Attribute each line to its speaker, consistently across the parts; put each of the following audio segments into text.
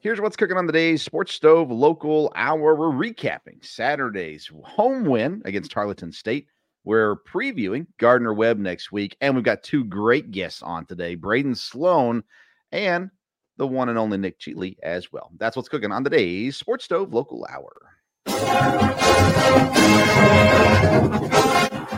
Speaker 1: Here's what's cooking on the day's Sports Stove Local Hour. We're recapping Saturday's home win against Tarleton State. We're previewing Gardner Webb next week, and we've got two great guests on today Braedon Sloan and the one and only Nic Cheeley as well. That's what's cooking on the day's Sports Stove Local Hour.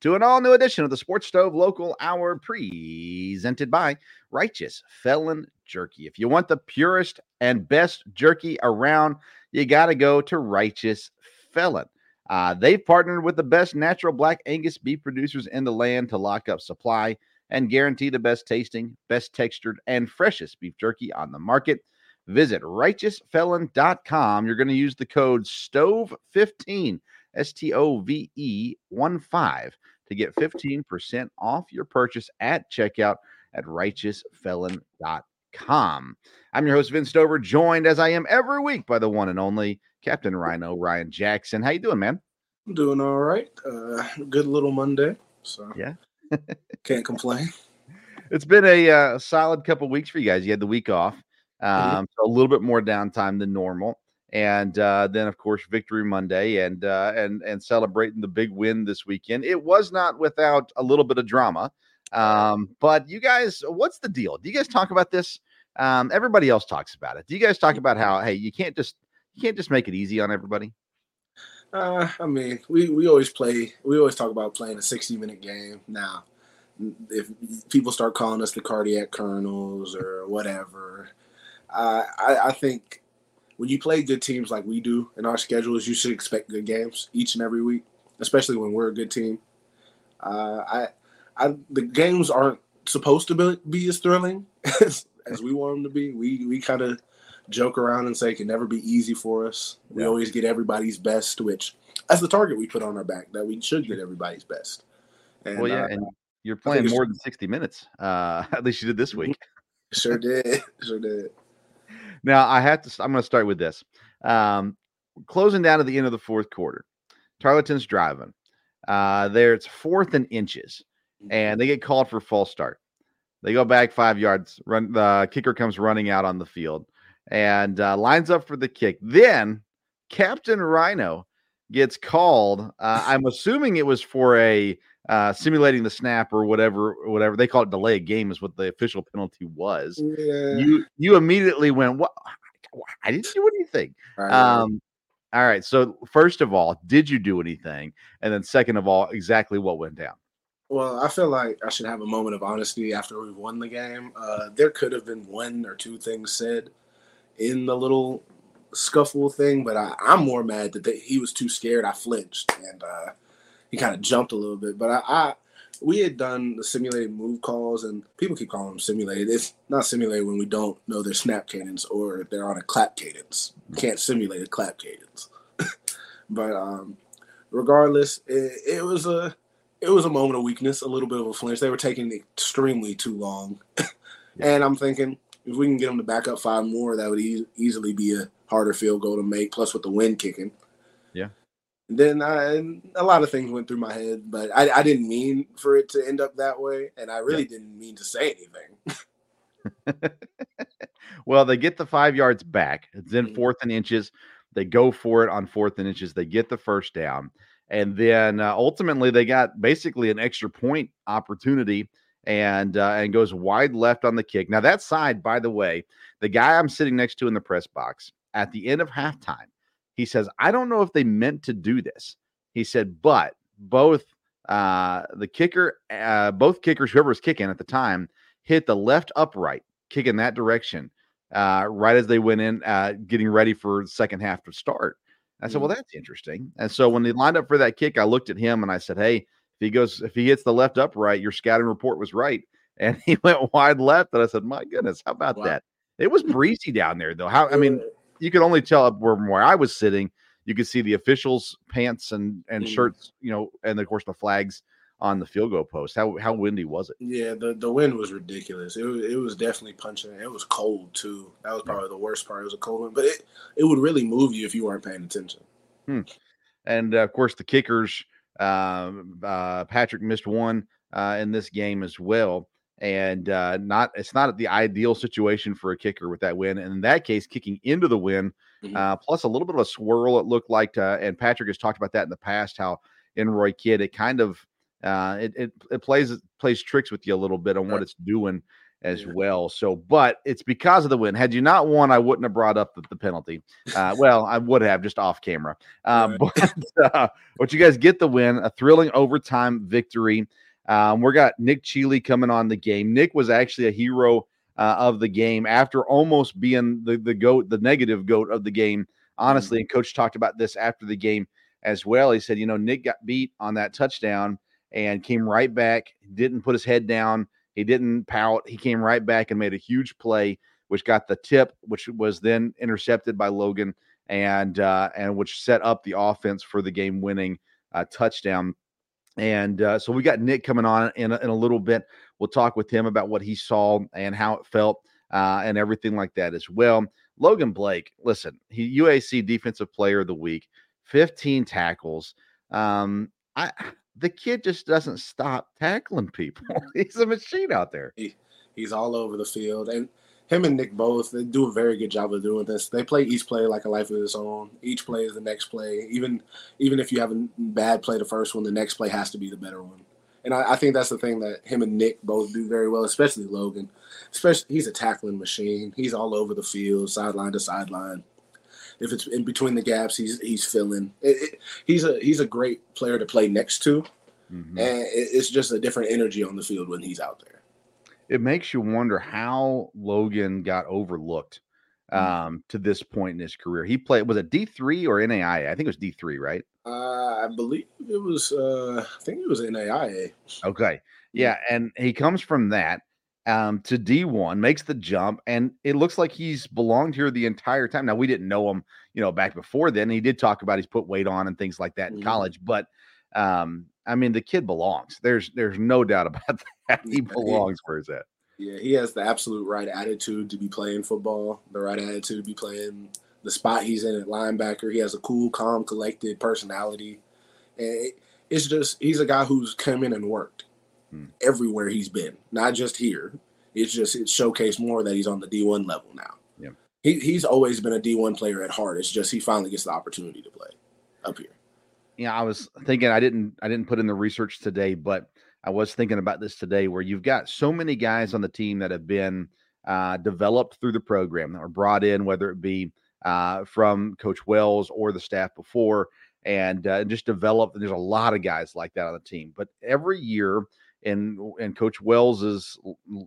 Speaker 1: to an all new edition of the Sports Stove Local Hour presented by Righteous Felon Jerky. If you want the purest and best jerky around, you got to go to Righteous Felon. Uh, they've partnered with the best natural black Angus beef producers in the land to lock up supply and guarantee the best tasting, best textured, and freshest beef jerky on the market. Visit righteousfelon.com. You're going to use the code STOVE15, S T O V E 1 5, to get 15% off your purchase at checkout at righteousfelon.com. I'm your host, Vince Stover, joined as I am every week by the one and only Captain Rhino, Ryan Jackson. How you doing, man?
Speaker 2: I'm doing all right. Uh, good little Monday. So
Speaker 1: Yeah.
Speaker 2: can't complain.
Speaker 1: It's been a uh, solid couple weeks for you guys. You had the week off,
Speaker 2: Mm-hmm.
Speaker 1: um, so a little bit more downtime than normal, and uh, then of course Victory Monday, and uh, and and celebrating the big win this weekend. It was not without a little bit of drama, um, but you guys, what's the deal? Do you guys talk about this? Um, everybody else talks about it. Do you guys talk about how hey, you can't just you can't just make it easy on everybody?
Speaker 2: Uh, I mean, we, we always play. We always talk about playing a 60 minute game. Now, if people start calling us the cardiac colonels or whatever, uh, I, I think when you play good teams like we do in our schedules, you should expect good games each and every week, especially when we're a good team. Uh, I, I, the games aren't supposed to be, be as thrilling as, as we want them to be. We we kind of joke around and say it can never be easy for us. We
Speaker 1: Yeah.
Speaker 2: always get everybody's best, which that's the target we put on our back that we should get everybody's best. And,
Speaker 1: well, yeah,
Speaker 2: uh,
Speaker 1: and you're playing more than 60 minutes. Uh, at least you did this week.
Speaker 2: sure did, sure did.
Speaker 1: Now I have to. I'm going to start with this. Um, closing down to the end of the fourth quarter, Tarleton's driving. Uh, there it's fourth and inches, and they get called for false start. They go back five yards. Run. The kicker comes running out on the field and uh, lines up for the kick. Then Captain Rhino gets called. Uh, I'm assuming it was for a uh, simulating the snap or whatever. Whatever they call it, delay a game is what the official penalty was
Speaker 2: Yeah.
Speaker 1: you you immediately went what i didn't do anything um all right so first of all did you do anything and then second of all exactly what went down
Speaker 2: Well, I feel like I should have a moment of honesty after we've won the game. Uh, there could have been one or two things said in the little scuffle thing, but I, I'm more mad that they, he was too scared. I flinched and uh, he kind of jumped a little bit. But I, I, we had done the simulated move calls, and people keep calling them simulated. It's not simulated when we don't know their snap cadence or they're on a clap cadence. Can't simulate a clap cadence. but um, regardless, it, it was a it was a moment of weakness, a little bit of a flinch. They were taking extremely too long, and I'm thinking if we can get them to back up five more, that would e- easily be a harder field goal to make. Plus, with the wind kicking. Then I, a lot of things went through my head, but I, I didn't mean for it to end up that way, and I really yeah. didn't mean to say anything.
Speaker 1: well, they get the five yards back. It's in mm-hmm. fourth and inches. They go for it on fourth and inches. They get the first down, and then uh, ultimately they got basically an extra point opportunity and uh, and goes wide left on the kick. Now that side, by the way, the guy I'm sitting next to in the press box at the end of halftime he says, I don't know if they meant to do this. He said, but both uh, the kicker, uh, both kickers, whoever was kicking at the time, hit the left upright, kick in that direction, uh, right as they went in, uh, getting ready for the second half to start. I said, well, mm. that's interesting. And so when they lined up for that kick, I looked at him and I said, hey, if he goes, if he hits the left upright, your scouting report was right. And he went wide left. And I said, my goodness, how about wow. that? It was breezy down there, though. How, I mean, you could only tell where, where I was sitting. You could see the officials' pants and and mm. shirts, you know, and of course the flags on the field goal post. How how windy was it?
Speaker 2: Yeah, the, the wind was ridiculous. It was it was definitely punching. It was cold too. That was probably the worst part. It was a cold one, but it it would really move you if you weren't paying attention.
Speaker 1: Hmm. And uh, of course, the kickers. Uh, uh, Patrick missed one uh, in this game as well and uh, not it's not the ideal situation for a kicker with that win. And in that case, kicking into the win, mm-hmm. uh, plus a little bit of a swirl, it looked like. To, and Patrick has talked about that in the past. How in Roy Kidd, it kind of uh, it, it it plays plays tricks with you a little bit on what it's doing as yeah. well. So, but it's because of the win. Had you not won, I wouldn't have brought up the, the penalty. Uh, well, I would have just off camera. Um, right. But uh, but you guys get the win, a thrilling overtime victory. Um, we got Nic Cheeley coming on the game. Nic was actually a hero uh, of the game after almost being the the goat, the negative goat of the game. Honestly, mm-hmm. and coach talked about this after the game as well. He said, you know, Nic got beat on that touchdown and came right back. Didn't put his head down. He didn't pout. He came right back and made a huge play, which got the tip, which was then intercepted by Logan, and uh, and which set up the offense for the game winning uh, touchdown. And uh, so we got Nic coming on in a, in a little bit. We'll talk with him about what he saw and how it felt uh, and everything like that as well. Logan Blake, listen, he UAC Defensive Player of the Week, 15 tackles. Um, I the kid just doesn't stop tackling people. he's a machine out there.
Speaker 2: He, he's all over the field, and him and Nic both they do a very good job of doing this. They play each play like a life of its own. Each play is the next play. Even even if you have a bad play the first one, the next play has to be the better one. And I, I think that's the thing that him and Nic both do very well, especially Logan. Especially he's a tackling machine. He's all over the field, sideline to sideline. If it's in between the gaps, he's he's filling. It, it, he's a he's a great player to play next to, mm-hmm. and it, it's just a different energy on the field when he's out there
Speaker 1: it makes you wonder how Logan got overlooked mm. um, to this point in his career. He played was it D three or NAIA? I think it was D three, right?
Speaker 2: Uh, I believe it was. Uh, I think it was NAIA.
Speaker 1: Okay, yeah, and he comes from that um, to D one, makes the jump, and it looks like he's belonged here the entire time. Now we didn't know him, you know, back before then. He did talk about he's put weight on and things like that in mm-hmm. college, but um, I mean, the kid belongs. There's there's no doubt about that. He belongs where he's at.
Speaker 2: Yeah, he has the absolute right attitude to be playing football, the right attitude to be playing the spot he's in at linebacker. He has a cool, calm, collected personality. And it's just he's a guy who's come in and worked hmm. everywhere he's been, not just here. It's just it showcased more that he's on the D1 level now.
Speaker 1: Yeah.
Speaker 2: He, he's always been a D1 player at heart. It's just he finally gets the opportunity to play up here
Speaker 1: yeah, I was thinking I didn't I didn't put in the research today, but I was thinking about this today where you've got so many guys on the team that have been uh, developed through the program or brought in, whether it be uh, from Coach Wells or the staff before, and uh, just developed. And there's a lot of guys like that on the team. But every year in in Coach Wells's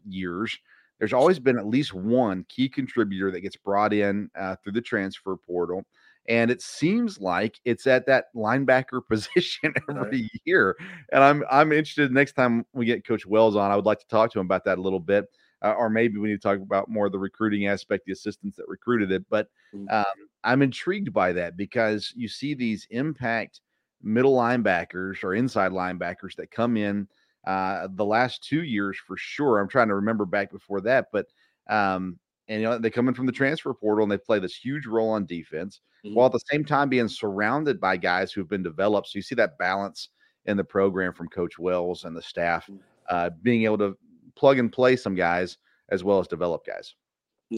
Speaker 1: years, there's always been at least one key contributor that gets brought in uh, through the transfer portal and it seems like it's at that linebacker position every right. year. And I'm I'm interested next time we get Coach Wells on. I would like to talk to him about that a little bit, uh, or maybe we need to talk about more of the recruiting aspect, the assistants that recruited it. But um, I'm intrigued by that because you see these impact middle linebackers or inside linebackers that come in uh, the last two years for sure. I'm trying to remember back before that, but um, and you know they come in from the transfer portal and they play this huge role on defense,
Speaker 2: Mhm.
Speaker 1: while at the same time being surrounded by guys who've been developed. So you see that balance in the program from Coach Wells and the staff,
Speaker 2: Mm.
Speaker 1: uh, being able to plug and play some guys as well as develop guys.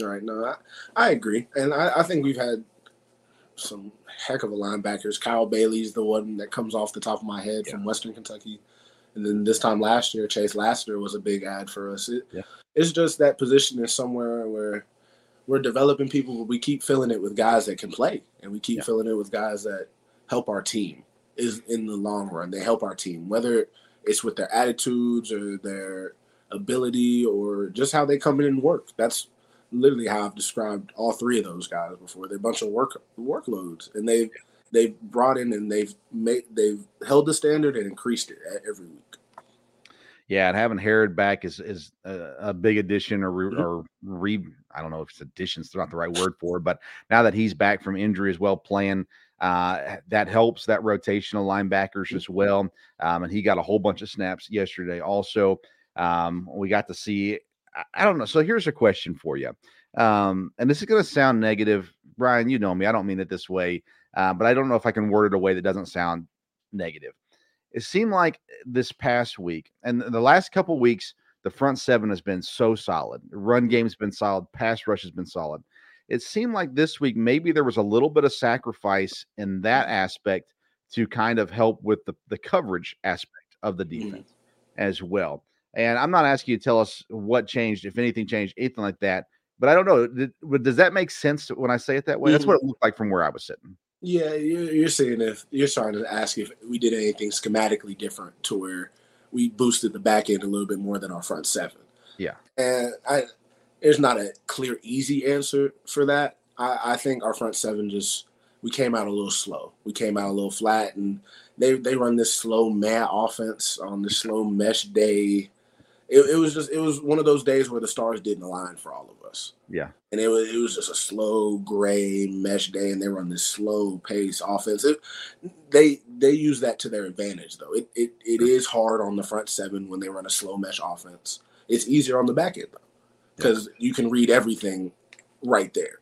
Speaker 2: Right. No, I, I agree. And I, I think we've had some heck of a linebackers. Kyle Bailey's the one that comes off the top of my head from Western Kentucky. And then this time last year, Chase Lassiter was a big ad for us. It,
Speaker 1: Yeah.
Speaker 2: It's just that position is somewhere where we're developing people, but we keep filling it with guys that can play. And we keep
Speaker 1: Yeah.
Speaker 2: filling it with guys that help our team is in the long run. They help our team, whether it's with their attitudes or their ability or just how they come in and work. That's literally how I've described all three of those guys before. They're a bunch of work workloads, and they've they've brought in and they've made they've held the standard and increased it every week.
Speaker 1: Yeah, and having Herod back is is a, a big addition, or re,
Speaker 2: Mhm.
Speaker 1: or re. I don't know if it's addition's not the right word for it, but now that he's back from injury as well, playing, uh, that helps that rotational linebackers as well. Um, and he got a whole bunch of snaps yesterday. Also, um, we got to see. I, I don't know. So here's a question for you, um, and this is going to sound negative, Brian. You know me. I don't mean it this way, uh, but I don't know if I can word it a way that doesn't sound negative. It seemed like this past week and the last couple weeks the front seven has been so solid. Run game's been solid. Pass rush has been solid. It seemed like this week maybe there was a little bit of sacrifice in that aspect to kind of help with the, the coverage aspect of the
Speaker 2: Mhm.
Speaker 1: defense as well. And i'm not asking you to tell us what changed if anything changed anything like that but i don't know Did- does that make sense when i say it that way? That's
Speaker 2: Mhm.
Speaker 1: what it looked like from where i was sitting
Speaker 2: Yeah, you're, you're saying if you're trying to ask if we did anything schematically different to where we boosted the back end a little bit more than our front seven.
Speaker 1: Yeah.
Speaker 2: and I there's not a clear easy answer for that. I, I think our front seven just we came out a little slow. We came out a little flat, and they they run this slow mad offense on the slow mesh day. It, it was just it was one of those days where the stars didn't align for all of us
Speaker 1: yeah
Speaker 2: and it was it was just a slow gray mesh day, and they were on this slow pace offense. It, they they use that to their advantage, though. It, it it is hard on the front seven when they run a slow mesh offense. It's easier on the back end though, because you can read everything right there.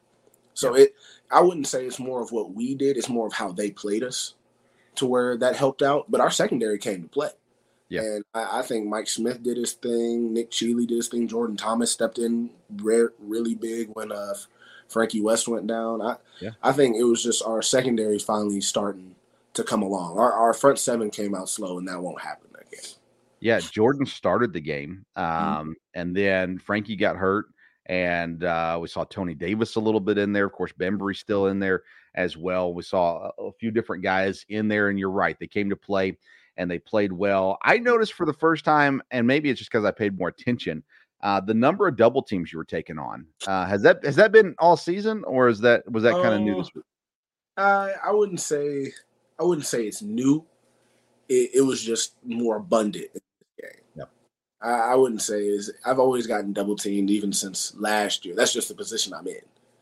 Speaker 2: So it I wouldn't say it's more of what we did; it's more of how they played us, to where that helped out. But our secondary came to play.
Speaker 1: Yeah.
Speaker 2: And I, I think Mike Smith did his thing. Nic Cheeley did his thing. Jordan Thomas stepped in rare, really big when uh, Frankie West went down. I,
Speaker 1: Yeah.
Speaker 2: I think it was just our secondary finally starting to come along. Our, our front seven came out slow, and that won't happen again.
Speaker 1: Yeah, Jordan started the game, um, and then Frankie got hurt, and uh, we saw Tony Davis a little bit in there. Of course, Bembry still in there as well. We saw a, a few different guys in there, and you're right, they came to play and they played well. I noticed for the first time, and maybe it's just because I paid more attention, uh, the number of double teams you were taking on. Uh, has that has that been all season, or is that was that kind of new
Speaker 2: Uh,
Speaker 1: this week?
Speaker 2: I I wouldn't say I wouldn't say it's new. It, it was just more abundant in this game.
Speaker 1: Yep.
Speaker 2: I, I wouldn't say is I've always gotten double teamed even since last year. That's just the position I'm in.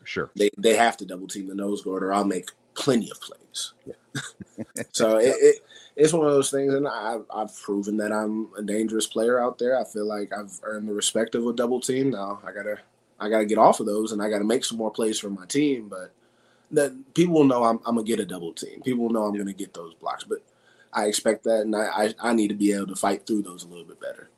Speaker 1: Sure.
Speaker 2: They they have to double team the nose guard or I'll make plenty of plays. so it, it it's one of those things, and I've I've proven that I'm a dangerous player out there. I feel like I've earned the respect of a double team. Now I gotta I gotta get off of those, and I gotta make some more plays for my team. But that people will know I'm, I'm gonna get a double team. People will know I'm gonna get those blocks, but I expect that, and I, I I need to be able to fight through those a little bit better.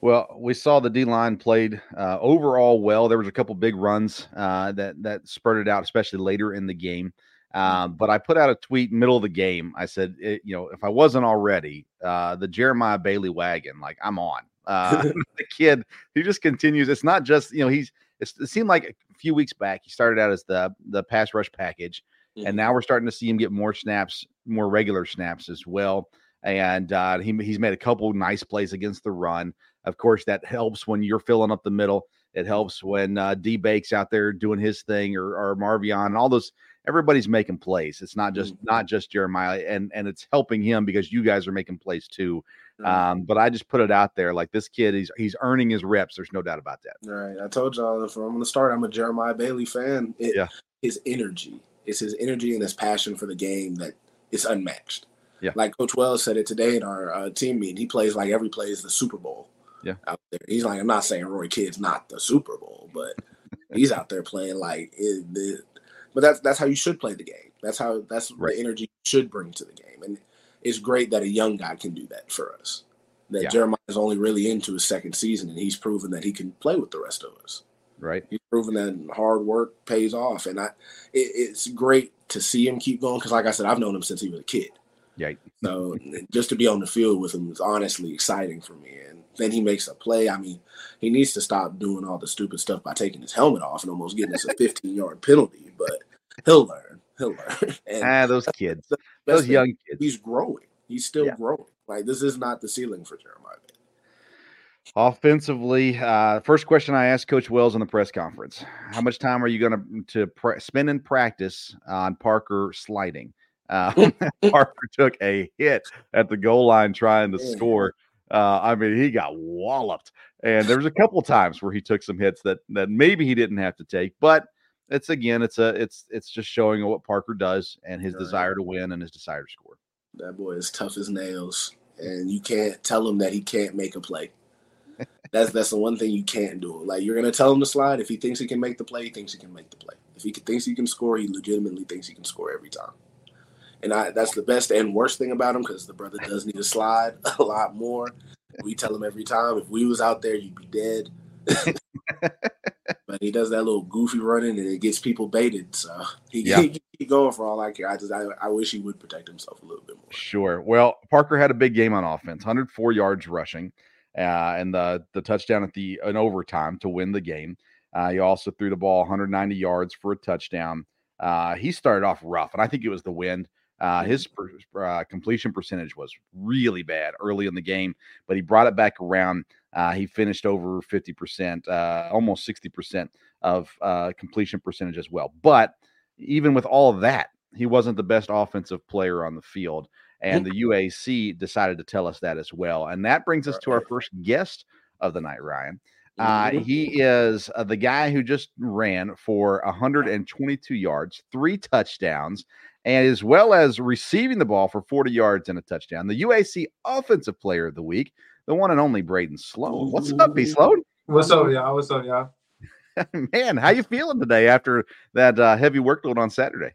Speaker 1: Well, we saw the D line played uh, overall well. There was a couple big runs uh, that that spurted out, especially later in the game. Um, but I put out a tweet middle of the game. I said, it, you know, if I wasn't already, uh, the Jeremiah Bailey wagon, like I'm on. Uh, the kid, he just continues. It's not just you know he's. It's, it seemed like a few weeks back he started out as the the pass rush package, and now we're starting to see him get more snaps, more regular snaps as well. And uh, he, he's made a couple nice plays against the run. Of course, that helps when you're filling up the middle. It helps when uh, D Bake's out there doing his thing, or, or Marvion, and all those. Everybody's making plays. It's not just not just Jeremiah, and and it's helping him because you guys are making plays too. Um, but I just put it out there like this kid, he's he's earning his reps. There's no doubt about that.
Speaker 2: Right. I told y'all from the start, I'm a Jeremiah Bailey fan. It,
Speaker 1: Yeah.
Speaker 2: His energy, it's his energy and his passion for the game that is unmatched.
Speaker 1: Yeah.
Speaker 2: Like Coach Wells said it today in our uh, team meeting. He plays like every play is the Super Bowl.
Speaker 1: Yeah.
Speaker 2: Out there. He's like, I'm not saying Roy Kidd's not the Super Bowl, but He's out there playing like it, it, but that's that's how you should play the game. That's how that's
Speaker 1: Right.
Speaker 2: the energy you should bring to the game. And it's great that a young guy can do that for us. That
Speaker 1: Yeah.
Speaker 2: Jeremiah is only really into his second season and he's proven that he can play with the rest of us.
Speaker 1: Right.
Speaker 2: He's proven that hard work pays off. And I it, it's great to see him keep going because like I said, I've known him since he was a kid.
Speaker 1: Yeah.
Speaker 2: So just to be on the field with him is honestly exciting for me. And then he makes a play. I mean, he needs to stop doing all the stupid stuff by taking his helmet off and almost getting us a 15 yard penalty. But he'll learn. He'll learn. And
Speaker 1: Ah, those kids, those
Speaker 2: thing,
Speaker 1: young kids.
Speaker 2: he's growing. He's still
Speaker 1: Yeah.
Speaker 2: growing. Like this is not the ceiling for Jeremiah.
Speaker 1: Offensively, uh, first question I asked Coach Wells in the press conference: How much time are you going to to pra- spend in practice on Parker sliding? Uh, Parker took a hit at the goal line trying to score. Uh, I mean, he got walloped, and there was a couple times where he took some hits that that maybe he didn't have to take, but it's again, it's a it's it's just showing what Parker does and his
Speaker 2: Right.
Speaker 1: desire to win and his desire to score.
Speaker 2: That boy is tough as nails, and you can't tell him that he can't make a play. That's that's the one thing you can't do. Like you're gonna tell him to slide. If he thinks he can make the play, he thinks he can make the play. If he thinks he can score, he legitimately thinks he can score every time. And I, that's the best and worst thing about him because the brother does need to slide a lot more. We tell him every time, if we was out there, you'd be dead. but he does that little goofy running and it gets people baited. So he,
Speaker 1: Yeah.
Speaker 2: he keep going for all I care. I just I, I wish he would protect himself a little bit more.
Speaker 1: Sure. Well, Parker had a big game on offense, 104 yards rushing, uh, and the the touchdown at the an overtime to win the game. Uh, he also threw the ball 190 yards for a touchdown. Uh, he started off rough, and I think it was the wind. Uh, his per, uh, completion percentage was really bad early in the game, but he brought it back around. Uh, he finished over 50%, uh, almost 60% of uh, completion percentage as well. But even with all of that, he wasn't the best offensive player on the field. And the UAC decided to tell us that as well. And that brings us to our first guest of the night, Ryan. Uh,
Speaker 2: Mhm.
Speaker 1: he is uh, the guy who just ran for 122 yards, three touchdowns, and as well as receiving the ball for 40 yards and a touchdown. The UAC Offensive Player of the Week, the one and only Braedon Sloan. What's up, B. Sloan?
Speaker 3: What's up, y'all? What's up, y'all?
Speaker 1: Man, how you feeling today after that uh, heavy workload on Saturday?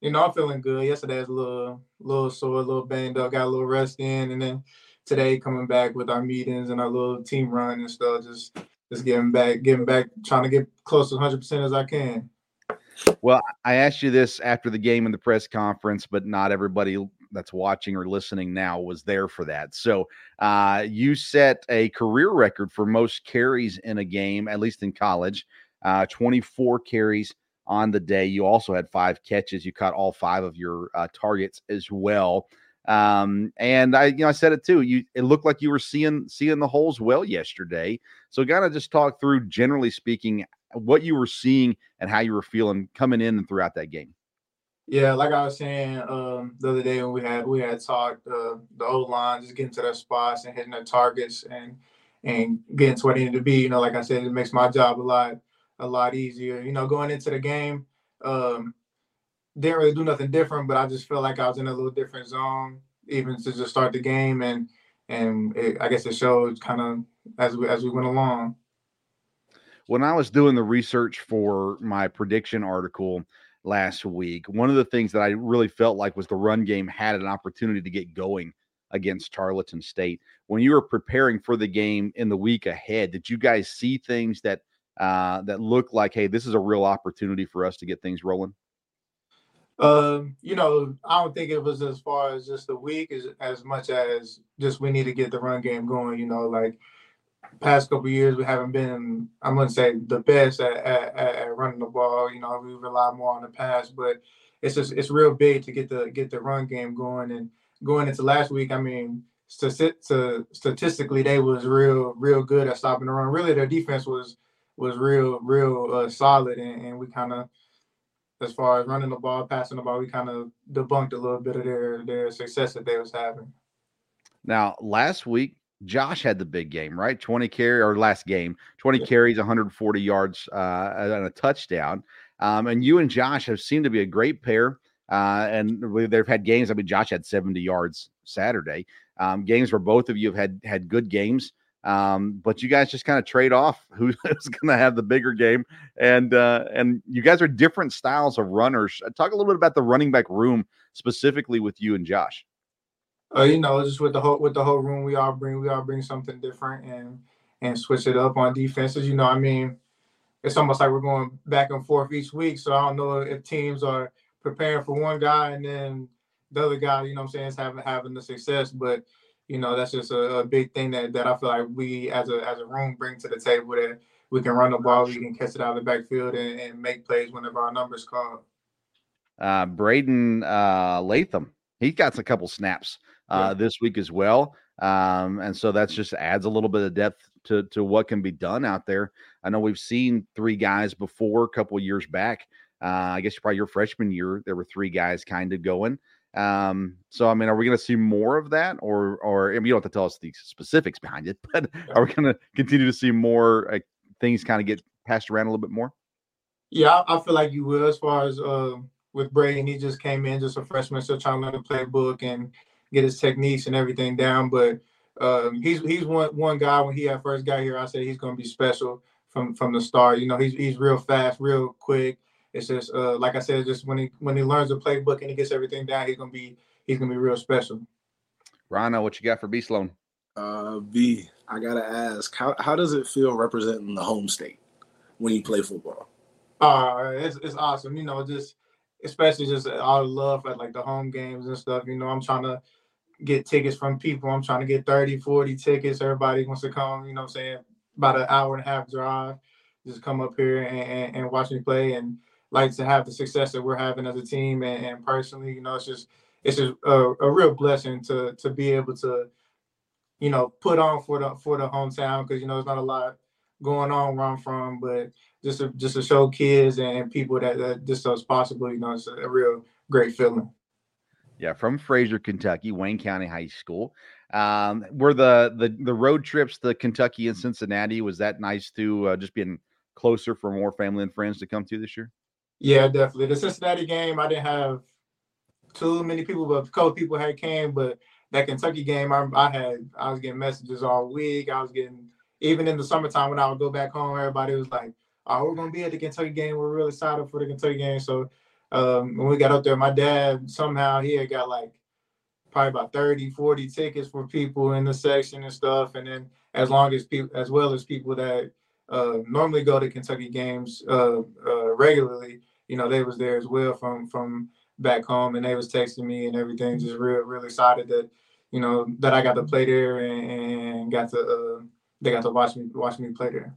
Speaker 3: You know, I'm feeling good. Yesterday was a little, little sore, a little banged up. Got a little rest in, and then today coming back with our meetings and our little team run and stuff. Just, just getting back, getting back, trying to get close to 100 percent as I can.
Speaker 1: Well, I asked you this after the game in the press conference, but not everybody that's watching or listening now was there for that. So uh, you set a career record for most carries in a game, at least in college, uh, 24 carries on the day. You also had five catches. You caught all five of your uh, targets as well. Um, and I, you know, I said it too. You, it looked like you were seeing seeing the holes well yesterday. So, kind of just talk through, generally speaking, what you were seeing and how you were feeling coming in and throughout that game.
Speaker 3: Yeah, like I was saying um, the other day when we had we had talked uh, the O-line, just getting to their spots and hitting their targets and and getting to where they need to be. You know, like I said, it makes my job a lot a lot easier. You know, going into the game, um, didn't really do nothing different, but I just felt like I was in a little different zone, even to just start the game, and and it, I guess it showed kind of as we as we went along.
Speaker 1: When I was doing the research for my prediction article last week, one of the things that I really felt like was the run game had an opportunity to get going against Tarleton State. When you were preparing for the game in the week ahead, did you guys see things that uh, that looked like, hey, this is a real opportunity for us to get things rolling?
Speaker 3: Um, you know, I don't think it was as far as just the week as as much as just we need to get the run game going. You know, like past couple years we haven't been I'm gonna say the best at, at, at running the ball. You know, we rely more on the pass, but it's just it's real big to get the get the run game going. And going into last week, I mean, stati- to, statistically they was real real good at stopping the run. Really, their defense was was real real uh, solid, and, and we kind of as far as running the ball, passing the ball, we kind of debunked a little bit of their their success that they was having.
Speaker 1: Now, last week, Josh had the big game, right? 20 carry or last game, 20
Speaker 3: Yeah.
Speaker 1: carries, 140 yards, uh, and a touchdown. Um, and you and Josh have seemed to be a great pair. Uh, and they've had games. I mean, Josh had 70 yards Saturday. Um, games where both of you have had had good games. Um, but you guys just kind of trade off who's going to have the bigger game, and uh, and you guys are different styles of runners. Uh, talk a little bit about the running back room specifically with you and Josh.
Speaker 3: Uh, you know, just with the whole with the whole room, we all bring we all bring something different and and switch it up on defenses. You know, I mean, it's almost like we're going back and forth each week. So I don't know if teams are preparing for one guy and then the other guy, you know, I'm saying, is having having the success, but you know that's just a, a, big thing that, that I feel like we as a as a room bring to the table that we can run the ball, we can catch it out of the backfield and, and make plays whenever our numbers call.
Speaker 1: Uh, Braden uh, Latham, he got a couple snaps uh, yeah. this week as well, um, and so that's just adds a little bit of depth to to what can be done out there. I know we've seen three guys before a couple years back. Uh, I guess probably your freshman year, there were three guys kind of going. Um, so I mean, are we going to see more of that, or or I mean, you don't have to tell us the specifics behind it, but are we going to continue to see more uh, things kind of get passed around a little bit more?
Speaker 3: Yeah, I, I feel like you will. As far as uh, with Braden, he just came in just a freshman, still trying to learn the playbook and get his techniques and everything down. But um, he's he's one one guy when he had first got here. I said he's going to be special from from the start. You know, he's he's real fast, real quick it's just uh, like I said, just when he when he learns the playbook and he gets everything down, he's gonna be he's gonna be real special.
Speaker 1: Rhino, what you got for B Sloan?
Speaker 2: Uh, B, I gotta ask, how how does it feel representing the home state when you play football?
Speaker 3: Uh, it's it's awesome. You know, just especially just all the love at like the home games and stuff. You know, I'm trying to get tickets from people. I'm trying to get 30, 40 tickets. Everybody wants to come, you know what I'm saying? About an hour and a half drive. Just come up here and, and, and watch me play. And like to have the success that we're having as a team and, and personally, you know, it's just it's just a, a, real blessing to to be able to, you know, put on for the for the hometown because you know there's not a lot going on where I'm from, but just to, just to show kids and people that, that this is possible, you know, it's a, a real great feeling.
Speaker 1: Yeah, from Frazer, Kentucky, Wayne County High School. Um, were the the the road trips to Kentucky and Cincinnati was that nice to uh, just being closer for more family and friends to come to this year?
Speaker 3: Yeah, definitely. The Cincinnati game, I didn't have too many people, but a couple people had came. But that Kentucky game, I, I had I was getting messages all week. I was getting even in the summertime when I would go back home, everybody was like, "Oh, we're gonna be at the Kentucky game. We're really excited for the Kentucky game." So um, when we got up there, my dad somehow he had got like probably about 30, 40 tickets for people in the section and stuff. And then as long as people, as well as people that uh, normally go to Kentucky games uh, uh, regularly, you know, they was there as well from from back home, and they was texting me and everything. Just real, real excited that you know that I got to play there and, got to uh, they got to watch me watch me play there.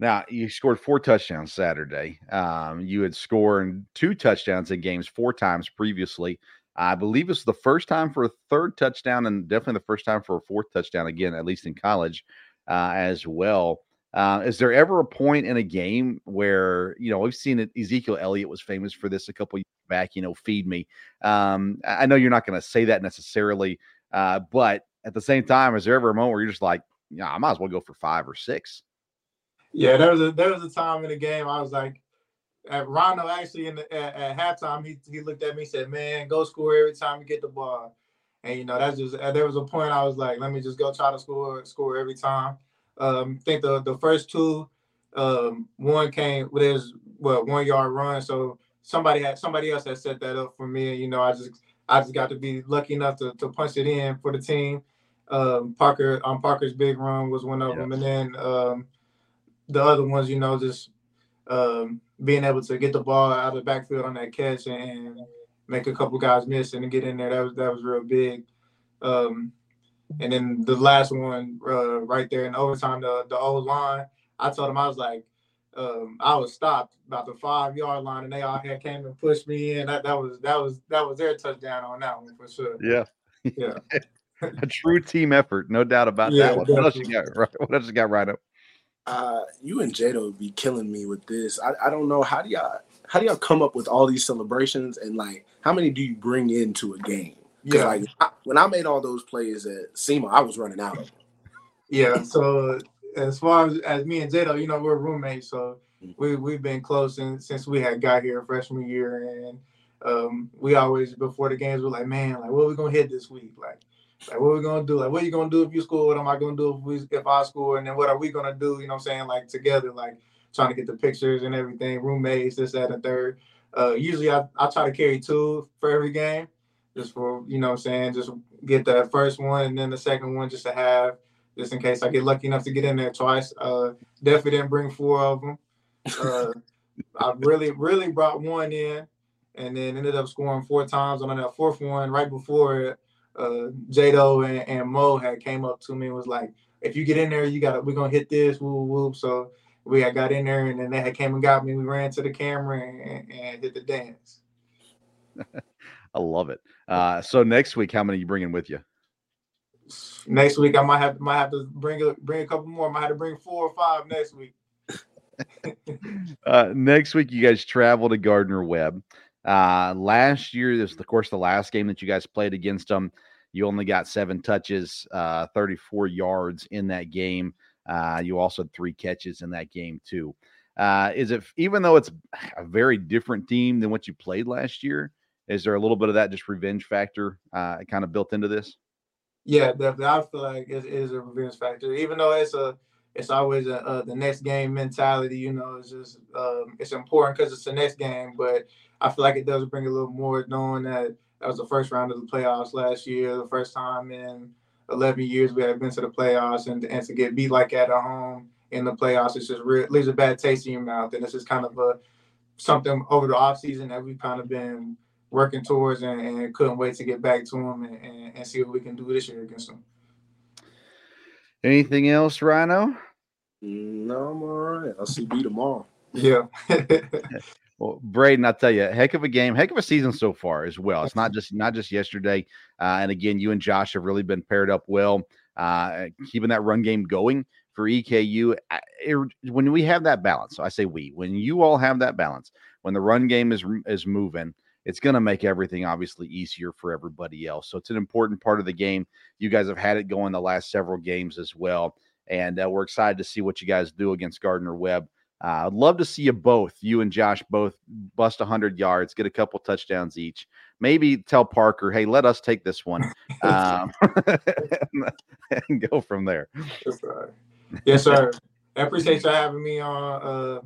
Speaker 1: Now you scored four touchdowns Saturday. Um, you had scored two touchdowns in games four times previously. I believe it's the first time for a third touchdown, and definitely the first time for a fourth touchdown again, at least in college uh, as well. Uh, is there ever a point in a game where you know we've seen it? Ezekiel Elliott was famous for this a couple years back. You know, feed me. Um, I know you're not going to say that necessarily, uh, but at the same time, is there ever a moment where you're just like, yeah, I might as well go for five or six?
Speaker 3: Yeah, there was a there was a time in the game I was like, at Rondo actually in the, at, at halftime he he looked at me and said, "Man, go score every time you get the ball." And you know that's just there was a point I was like, "Let me just go try to score score every time." Um, I think the the first two, um, one came with his what one yard run. So somebody had somebody else had set that up for me. And, you know, I just I just got to be lucky enough to, to punch it in for the team. Um, Parker on um, Parker's big run was one of yeah. them, and then um, the other ones, you know, just um, being able to get the ball out of the backfield on that catch and make a couple guys miss and get in there. That was that was real big. Um, and then the last one, uh, right there in overtime, the the O-line, I told him I was like, um, I was stopped about the five yard line, and they all had came and pushed me in. That that was that was that was their touchdown on that one for sure.
Speaker 1: Yeah, yeah, a true team effort, no doubt about yeah, that one. What else you got? What else you got right up?
Speaker 2: Uh, you and Jada would be killing me with this. I, I don't know how do y'all how do y'all come up with all these celebrations and like how many do you bring into a game? Yeah. Like I, when I made all those plays at SEMA, I was running out of them.
Speaker 3: Yeah. So as far as, as me and Jado, you know, we're roommates, so mm-hmm. we we've been close since since we had got here freshman year, and um, we always before the games we're like, man, like what are we gonna hit this week? Like Like, what are we gonna do? Like, what are you gonna do if you score? What am I gonna do if we if I score? And then what are we gonna do? You know what I'm saying? Like together, like trying to get the pictures and everything, roommates, this, that, and third. Uh, usually I, I try to carry two for every game, just for you know what I'm saying, just get the first one and then the second one just to have, just in case I get lucky enough to get in there twice. Uh, definitely didn't bring four of them. Uh, I really, really brought one in, and then ended up scoring four times. And on that fourth one, right before it, uh, Jado and, and Mo had came up to me and was like, "If you get in there, you got we're gonna hit this." Whoop whoop. So we had got in there, and then they had came and got me. We ran to the camera and, and hit the dance.
Speaker 1: I love it. Uh, so next week, how many you bringing with you?
Speaker 3: Next week, I might have might have to bring a bring a couple more. I might have to bring four or five next week.
Speaker 1: uh, next week, you guys travel to Gardner Webb. Uh, last year, this of course, the last game that you guys played against them. You only got seven touches, uh, 34 yards in that game. Uh, you also had three catches in that game too. Uh, is it even though it's a very different team than what you played last year? Is there a little bit of that just revenge factor uh, kind of built into this?
Speaker 3: Yeah, definitely. I feel like it is a revenge factor, even though it's a it's always a, uh, the next game mentality. You know, it's just um, it's important because it's the next game, but I feel like it does bring a little more knowing that that was the first round of the playoffs last year, the first time in 11 years we have been to the playoffs, and, and to get beat like at home in the playoffs, it's just real, leaves a bad taste in your mouth. And this is kind of a something over the offseason that we've kind of been working towards and, and couldn't wait to get back to them and, and, and, see what we can do this year against them.
Speaker 1: Anything else, Rhino?
Speaker 2: No, I'm all right. I'll see you tomorrow.
Speaker 3: Yeah.
Speaker 1: Well, Braedon, I'll tell you, heck of a game, heck of a season so far as well. It's not just not just yesterday. Uh, and again, you and Josh have really been paired up well, uh, keeping that run game going for EKU. It, when we have that balance, so I say we, when you all have that balance, when the run game is is moving, it's going to make everything obviously easier for everybody else. So it's an important part of the game. You guys have had it going the last several games as well, and uh, we're excited to see what you guys do against Gardner Webb. Uh, I'd love to see you both, you and Josh, both bust 100 yards, get a couple touchdowns each. Maybe tell Parker, hey, let us take this one um, and go from there.
Speaker 3: Yes, sir. Yes, sir. I appreciate you having me on. Uh,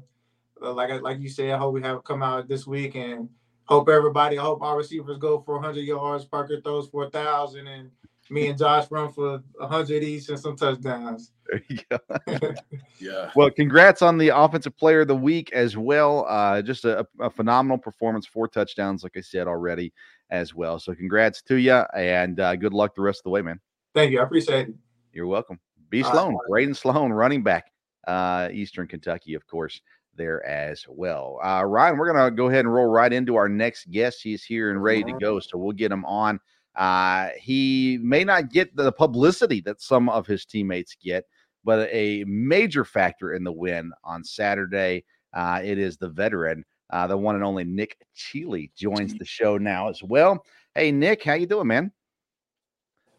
Speaker 3: uh, like like you said, I hope we have come out this week and hope everybody, I hope our receivers go for 100 yards. Parker throws for a thousand, and me and Josh run for 100 each and some touchdowns.
Speaker 1: There you go. yeah. Well, congrats on the offensive player of the week as well. Uh, just a, a, phenomenal performance, four touchdowns, like I said already, as well. So, congrats to you, and uh, good luck the rest of the way, man.
Speaker 3: Thank you. I appreciate it.
Speaker 1: You're welcome. B. Sloan, uh, Braedon Sloan, running back, uh, Eastern Kentucky, of course, there as well. Uh, Ryan, we're going to go ahead and roll right into our next guest. He's here and ready to go, so we'll get him on. Uh, he may not get the publicity that some of his teammates get, but a major factor in the win on Saturday. Uh, it is the veteran, uh, the one and only Nic Cheeley joins the show now as well. Hey, Nic, how you doing, man?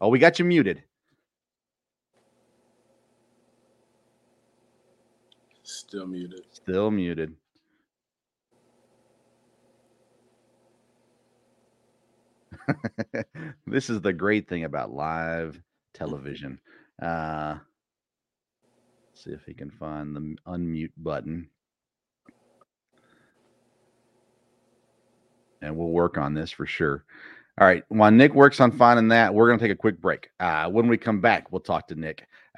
Speaker 1: Oh, we got you muted.
Speaker 2: Still muted.
Speaker 1: Still muted. this is the great thing about live television. Uh, see if he can find the unmute button. And we'll work on this for sure. All right. While Nic works on finding that, we're going to take a quick break. Uh, when we come back, we'll talk to Nic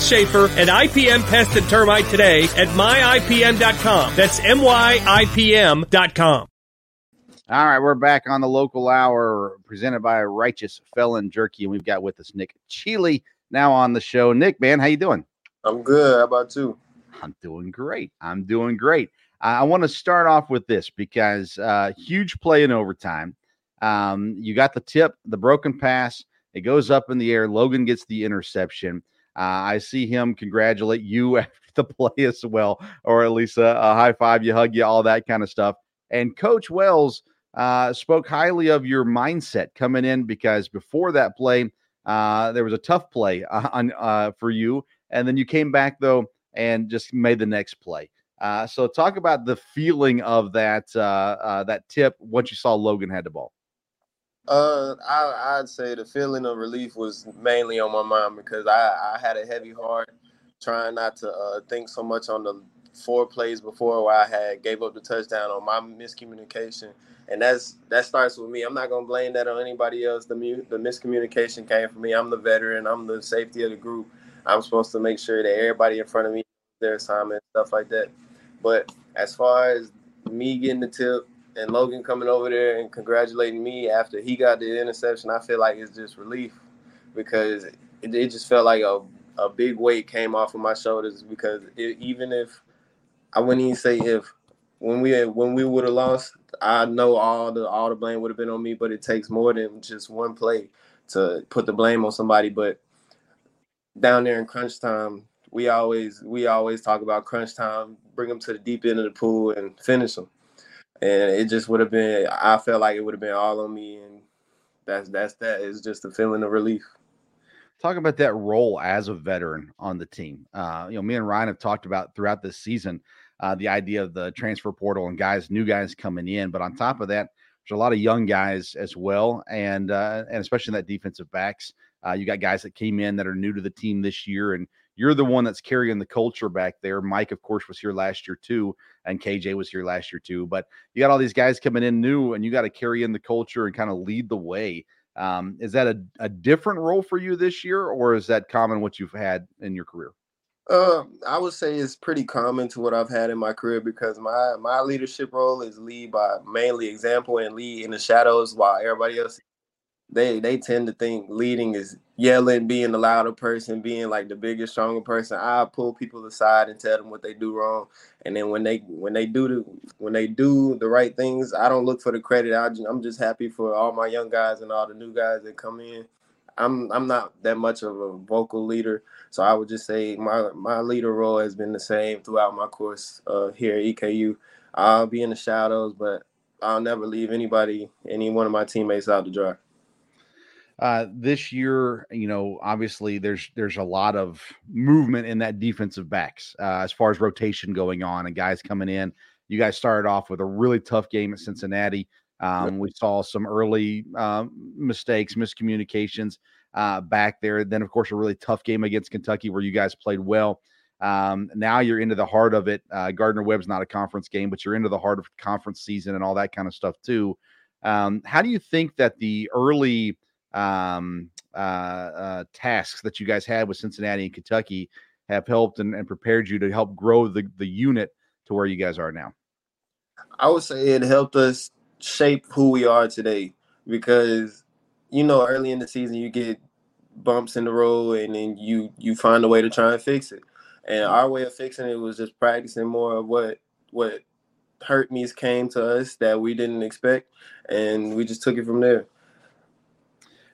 Speaker 4: Schaefer at IPM IPM Pest and Termite today at myipm.com. That's myipm.com.
Speaker 1: All right, we're back on the local hour presented by Righteous Felon Jerky, and we've got with us Nic Cheeley now on the show. Nic, man, how you doing?
Speaker 2: I'm good. How about you?
Speaker 1: I'm doing great. I'm doing great. I want to start off with this because uh, huge play in overtime. Um, you got the tip, the broken pass It goes up in the air. Logan gets the interception. Uh, I see him congratulate you after the play as well, or at least a, a high five, you hug you, all that kind of stuff. And Coach Wells uh, spoke highly of your mindset coming in because before that play, uh, there was a tough play uh, on uh, for you, and then you came back though and just made the next play. Uh, so talk about the feeling of that that tip once you saw Logan had the ball.
Speaker 5: Uh, I, I'd say the feeling of relief was mainly on my mind because I, I had a heavy heart, trying not to uh, think so much on the four plays before where I had gave up the touchdown on my miscommunication, and that's that starts with me. I'm not gonna blame that on anybody else. The mu- the miscommunication came from me. I'm the veteran. I'm the safety of the group. I'm supposed to make sure that everybody in front of me their assignment stuff like that. But as far as me getting the tip and Logan coming over there and congratulating me after he got the interception, I feel like it's just relief because it, it just felt like a, a big weight came off of my shoulders because it, even if I wouldn't even say if when we had, when we would have lost, I know all the all the blame would have been on me, but it takes more than just one play to put the blame on somebody. But down there in crunch time, we always we always talk about crunch time, bring them to the deep end of the pool and finish them. And it just would have been. I felt like it would have been all on me, and that's that's that is just a feeling of relief.
Speaker 1: Talk about that role as a veteran on the team. Uh, you know, me and Ryan have talked about throughout this season uh, the idea of the transfer portal and guys, new guys coming in. But on top of that, there's a lot of young guys as well, and uh, and especially in that defensive backs. Uh, you got guys that came in that are new to the team this year, and you're the one that's carrying the culture back there. Mike, of course, was here last year too, and KJ was here last year too. But you got all these guys coming in new, and you got to carry in the culture and kind of lead the way. Um, is that a, a different role for you this year, or is that common what you've had in your career?
Speaker 5: Uh, I would say it's pretty common to what I've had in my career because my my leadership role is lead by mainly example and lead in the shadows while everybody else they they tend to think leading is yelling, being the louder person, being like the bigger, stronger person. I pull people aside and tell them what they do wrong, and then when they when they do the when they do the right things, I don't look for the credit. I, I'm just happy for all my young guys and all the new guys that come in. I'm I'm not that much of a vocal leader, so I would just say my my leader role has been the same throughout my course uh, here at EKU. I'll be in the shadows, but I'll never leave anybody, any one of my teammates out to dry.
Speaker 1: Uh, this year, you know, obviously there's there's a lot of movement in that defensive backs uh, as far as rotation going on and guys coming in. You guys started off with a really tough game at Cincinnati. Um, we saw some early uh, mistakes, miscommunications uh, back there. Then, of course, a really tough game against Kentucky where you guys played well. Um, now you're into the heart of it. Uh, Gardner Webb's not a conference game, but you're into the heart of conference season and all that kind of stuff too. Um, how do you think that the early um, uh, uh, tasks that you guys had with Cincinnati and Kentucky have helped and, and prepared you to help grow the, the unit to where you guys are now?
Speaker 5: I would say it helped us shape who we are today because you know early in the season you get bumps in the road and then you you find a way to try and fix it. And our way of fixing it was just practicing more of what what hurt me's came to us that we didn't expect and we just took it from there.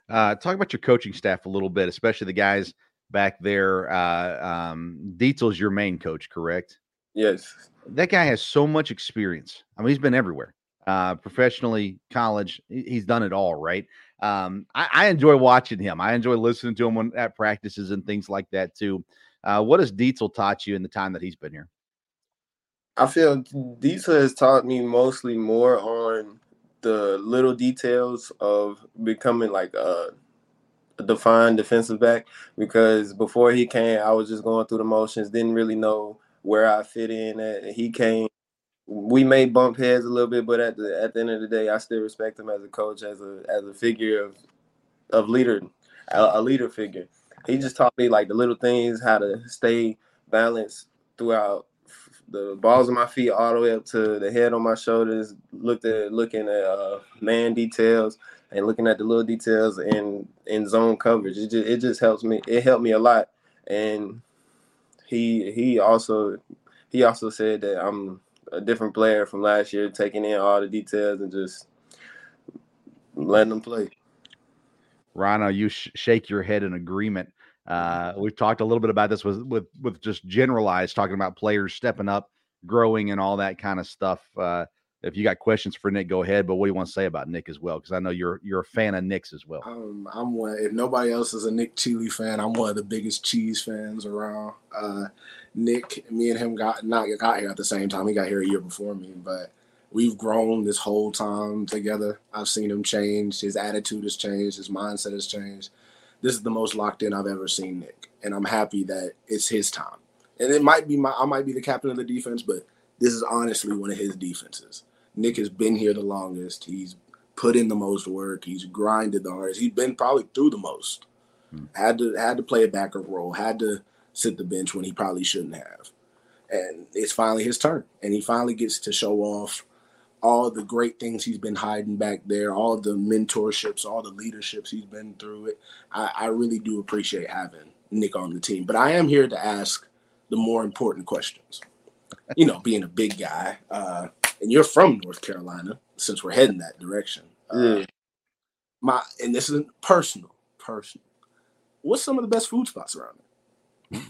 Speaker 1: Uh, talk about your coaching staff a little bit, especially the guys back there. Uh, um, Dietzel's your main coach, correct?
Speaker 5: Yes.
Speaker 1: That guy has so much experience. I mean, he's been everywhere, uh, professionally, college. He's done it all, right? Um, I, I, enjoy watching him. I enjoy listening to him when, at practices and things like that too. Uh, what has Dietzel taught you in the time that he's been here?
Speaker 5: I feel Dietzel has taught me mostly more on the little details of becoming like a, defined defensive back because before he came, I was just going through the motions, didn't really know where I fit in. At. He came, we may bump heads a little bit, but at the at the end of the day, I still respect him as a coach, as a as a figure of of leader, a, a leader figure. He just taught me like the little things, how to stay balanced throughout the balls of my feet all the way up to the head on my shoulders, looked at looking at uh, man details and looking at the little details in in zone coverage. It just it just helps me. It helped me a lot. And he he also he also said that I'm a different player from last year, taking in all the details and just letting them play.
Speaker 1: Rhino, you sh- shake your head in agreement. Uh, we've talked a little bit about this with with with just generalized talking about players stepping up, growing, and all that kind of stuff. Uh, if you got questions for Nic, go ahead. But what do you want to say about Nic as well? Because I know you're you're a fan of Nic's as well.
Speaker 2: Um, I'm one. If nobody else is a Nic Cheeley fan, I'm one of the biggest cheese fans around. Uh, Nic, me and him got not got here at the same time. He got here a year before me, but we've grown this whole time together. I've seen him change. His attitude has changed. His mindset has changed. This is the most locked in I've ever seen Nic, and I'm happy that it's his time. And it might be my I might be the captain of the defense, but this is honestly one of his defenses. Nic has been here the longest. He's put in the most work. He's grinded the hardest. He's been probably through the most. Hmm. Had to had to play a backup role. Had to sit the bench when he probably shouldn't have. And it's finally his turn, and he finally gets to show off all the great things he's been hiding back there, all the mentorships, all the leaderships he's been through it. I, I really do appreciate having Nic on the team. But I am here to ask the more important questions. You know, being a big guy, uh, and you're from North Carolina, since we're heading that direction. Uh, my and this isn't personal, personal. What's some of the best food spots around there?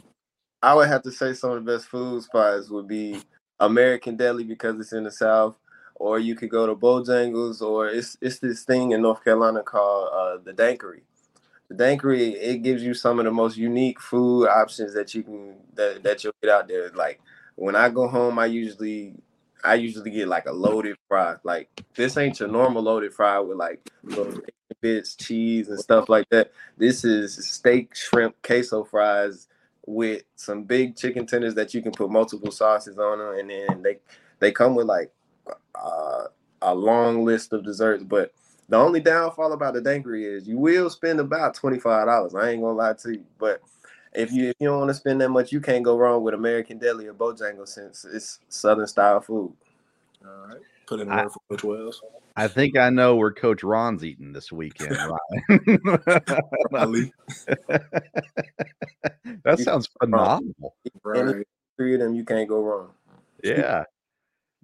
Speaker 5: I would have to say some of the best food spots would be American Deli because it's in the South, or you could go to Bojangles, or it's it's this thing in North Carolina called uh, the Dankery. The Dankery it gives you some of the most unique food options that you can that that you'll get out there. Like when I go home, I usually I usually get like a loaded fry. Like this ain't your normal loaded fry with like little bits, cheese, and stuff like that. This is steak, shrimp, queso fries with some big chicken tenders that you can put multiple sauces on them, and then they they come with like uh, a long list of desserts. But the only downfall about the dankery is you will spend about twenty five dollars. I ain't gonna lie to you, but if you if you don't want to spend that much, you can't go wrong with American Deli or Bojangles since it's Southern style food.
Speaker 2: All right, put in order for Coach Wells.
Speaker 1: I think I know where Coach Ron's eating this weekend. Right? that sounds phenomenal.
Speaker 5: Right. Three of them, you can't go wrong.
Speaker 1: Yeah.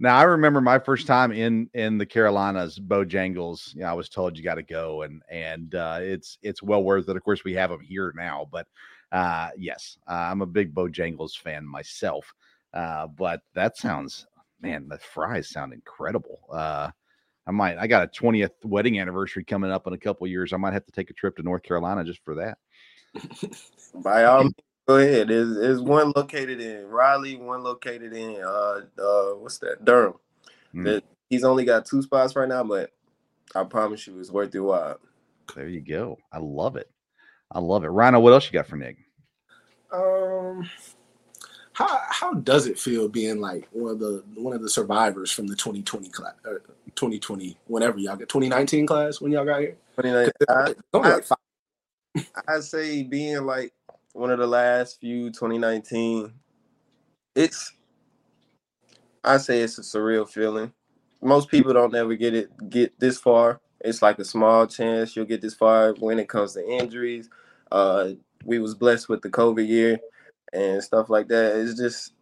Speaker 1: Now I remember my first time in in the Carolinas, Bojangles. You know, I was told you got to go, and and uh, it's it's well worth it. Of course, we have them here now, but uh, yes, uh, I'm a big Bojangles fan myself. Uh, but that sounds, man, the fries sound incredible. Uh, I might, I got a 20th wedding anniversary coming up in a couple years. I might have to take a trip to North Carolina just for that.
Speaker 5: By all means, go ahead. There's, there's one located in Raleigh, one located in uh, uh what's that? Durham. Mm. That he's only got two spots right now, but I promise you, it's worth your while.
Speaker 1: There you go. I love it. I love it. Rhino, what else you got for Nic?
Speaker 2: Um, how how does it feel being like one of the one of the survivors from the 2020 class, or 2020, whenever y'all get 2019 class when y'all got here? 2019.
Speaker 5: I, like I say being like one of the last few 2019. It's I say it's a surreal feeling. Most people don't ever get it get this far. It's like a small chance you'll get this far when it comes to injuries. Uh, we was blessed with the COVID year and stuff like that. It's just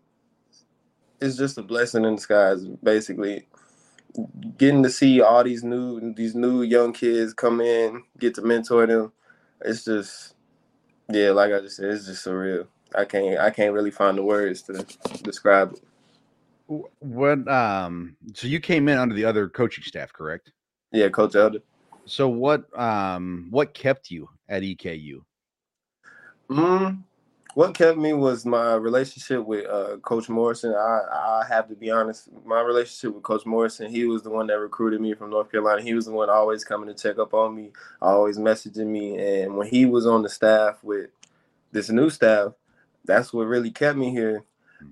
Speaker 5: it's just a blessing in disguise, basically. Getting to see all these new these new young kids come in, get to mentor them. It's just yeah, like I just said, it's just surreal. I can't I can't really find the words to describe it.
Speaker 1: What um so you came in under the other coaching staff, correct?
Speaker 5: Yeah, Coach Elder.
Speaker 1: So what um what kept you at EKU?
Speaker 5: Mm, what kept me was my relationship with uh, Coach Morrison. I, I have to be honest, my relationship with Coach Morrison, he was the one that recruited me from North Carolina. He was the one always coming to check up on me, always messaging me. And when he was on the staff with this new staff, that's what really kept me here.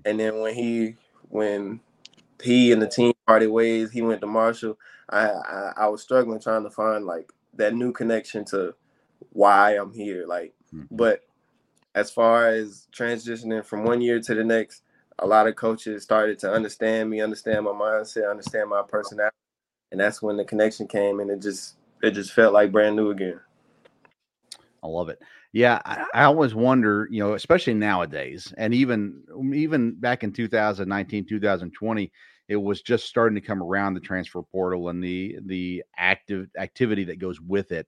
Speaker 5: And then when he when he and the team parted ways, he went to Marshall. I, I, I was struggling trying to find like that new connection to why I'm here. Like, mm-hmm. but as far as transitioning from one year to the next, a lot of coaches started to understand me, understand my mindset, understand my personality, and that's when the connection came, and it just it just felt like brand new again.
Speaker 1: I love it. Yeah, I, I, always wonder, you know, especially nowadays, and even even back in 2019, 2020, it was just starting to come around the transfer portal and the the active activity that goes with it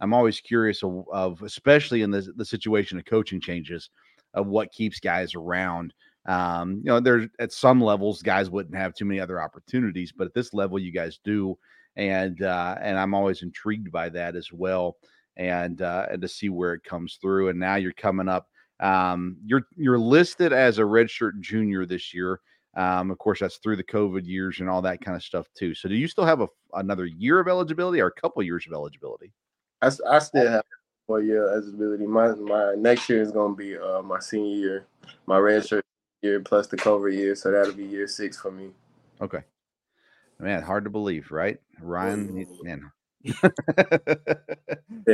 Speaker 1: I'm always curious of, of especially in the, the situation of coaching changes, of what keeps guys around. Um, you know, there's at some levels, guys wouldn't have too many other opportunities, but at this level, you guys do, and uh, and I'm always intrigued by that as well, and uh, and to see where it comes through. And now you're coming up. Um, you're you're listed as a redshirt junior this year. Um, of course, that's through the COVID years and all that kind of stuff too. So, do you still have a, another year of eligibility or a couple years of eligibility?
Speaker 5: I, I still have one year eligibility. My my next year is going to be uh, my senior year, my redshirt year plus the COVID year, so that'll be year six for me.
Speaker 1: Okay, man, hard to believe, right, Ryan? Man,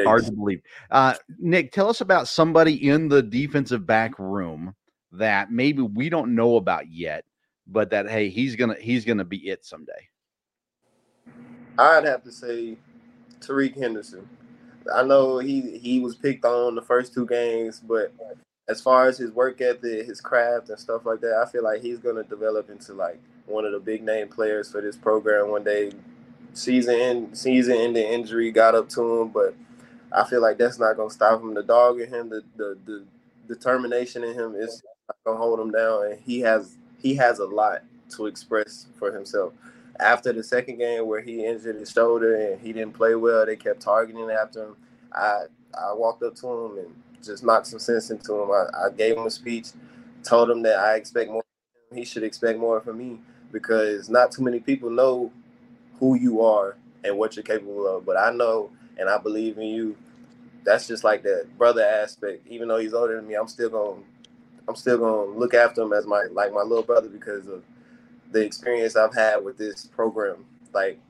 Speaker 1: hard to believe. Uh, Nic, tell us about somebody in the defensive back room that maybe we don't know about yet but that hey, he's gonna he's gonna be it someday.
Speaker 5: I'd have to say Tariq Henderson. I know he he was picked on the first two games, but as far as his work ethic, his craft and stuff like that, I feel like he's gonna develop into like one of the big name players for this program one day. Season end, season ending injury got up to him, but I feel like that's not gonna stop him. The dog in him, the the, the determination in him is gonna hold him down, and he has he has a lot to express for himself. After the second game where he injured his shoulder and he didn't play well, they kept targeting after him. I I walked up to him and just knocked some sense into him. I, I gave him a speech, told him that I expect more. He should expect more from me because not too many people know who you are and what you're capable of. But I know and I believe in you. That's just like that brother aspect. Even though he's older than me, I'm still gonna I'm still gonna look after him as my like my little brother because of the experience I've had with this program. Like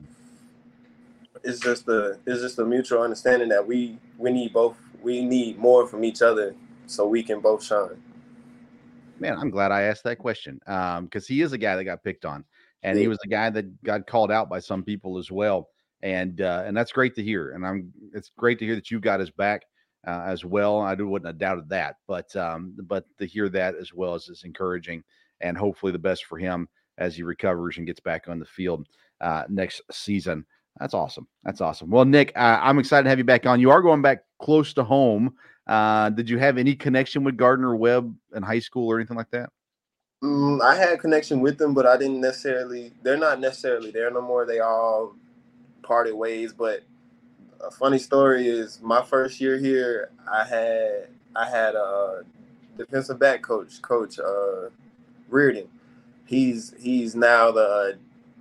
Speaker 5: it's just a it's just a mutual understanding that we we need both we need more from each other so we can both shine.
Speaker 1: Man, I'm glad I asked that question because um, he is a guy that got picked on, and he was a guy that got called out by some people as well, and uh, and that's great to hear. And I'm it's great to hear that you got his back uh, as well. I wouldn't have doubted that, but um, but to hear that as well is, is encouraging, and hopefully the best for him as he recovers and gets back on the field uh, next season. That's awesome. That's awesome. Well, Nic, uh, I'm excited to have you back on. You are going back close to home. Uh, did you have any connection with Gardner Webb in high school or anything like that?
Speaker 5: Mm, I had connection with them, but I didn't necessarily. They're not necessarily there no more. They all parted ways, but a funny story is my first year here, I had I had a defensive back coach, Coach uh, Reardon. He's he's now the uh,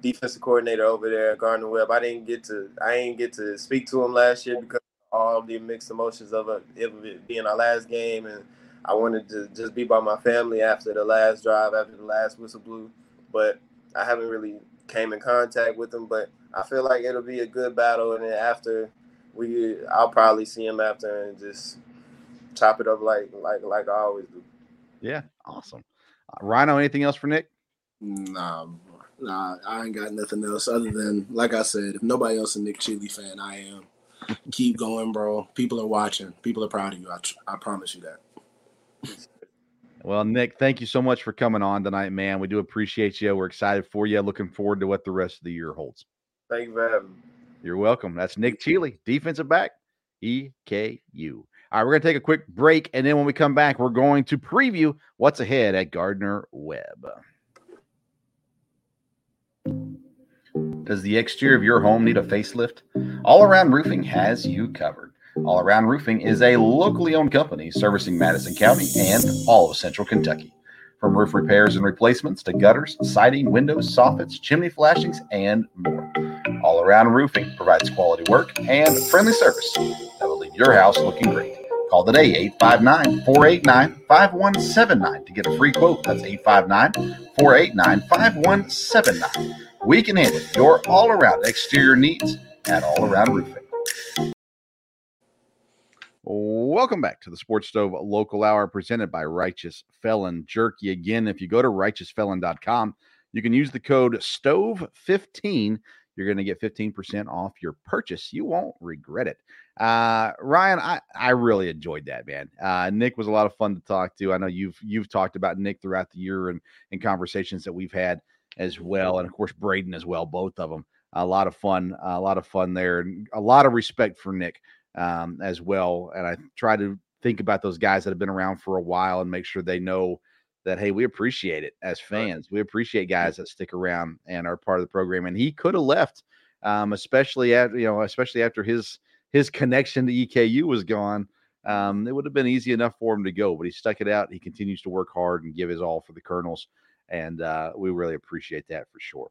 Speaker 5: defensive coordinator over there at Gardner Webb. I didn't get to I didn't get to speak to him last year because of all the mixed emotions of it, it being our last game, and I wanted to just be by my family after the last drive, after the last whistle blew. But I haven't really came in contact with him. But I feel like it'll be a good battle, and then after we I'll probably see him after and just chop it up like like like I always do.
Speaker 1: Yeah, awesome. Uh, Rhino, anything else for Nic?
Speaker 2: Nah, nah, I ain't got nothing else other than like I said, if nobody else a Nic Cheeley fan, I am. Keep going, bro. People are watching. People are proud of you. I, I promise you that.
Speaker 1: Well, Nic, thank you so much for coming on tonight, man. We do appreciate you. We're excited for you. Looking forward to what the rest of the year holds.
Speaker 5: Thank you for having me.
Speaker 1: You're welcome. That's Nic Cheeley, defensive back, EKU. All right, we're going to take a quick break. And then when we come back, we're going to preview what's ahead at Gardner Webb. Does the exterior of your home need a facelift? All Around Roofing has you covered. All Around Roofing is a locally owned company servicing Madison County and all of Central Kentucky. From roof repairs and replacements to gutters, siding, windows, soffits, chimney flashings, and more. All Around Roofing provides quality work and friendly service that will leave your house looking great. Call today 859 489 5179 to get a free quote. That's 859 489 5179. We can handle your all around exterior needs at All Around Roofing. Welcome back to the Sports Stove Local Hour presented by Righteous Felon Jerky. Again, if you go to righteousfelon.com, you can use the code STOVE15 you're going to get 15% off your purchase. You won't regret it. Uh, Ryan, I, I really enjoyed that, man. Uh, Nic was a lot of fun to talk to. I know you've you've talked about Nic throughout the year and, and conversations that we've had as well. And of course, Braedon as well, both of them. A lot of fun, a lot of fun there, and a lot of respect for Nic um, as well. And I try to think about those guys that have been around for a while and make sure they know that hey, we appreciate it as fans. We appreciate guys that stick around and are part of the program. And he could have left, um, especially at you know, especially after his his connection to EKU was gone. Um, it would have been easy enough for him to go, but he stuck it out. He continues to work hard and give his all for the Colonels, and uh, we really appreciate that for sure.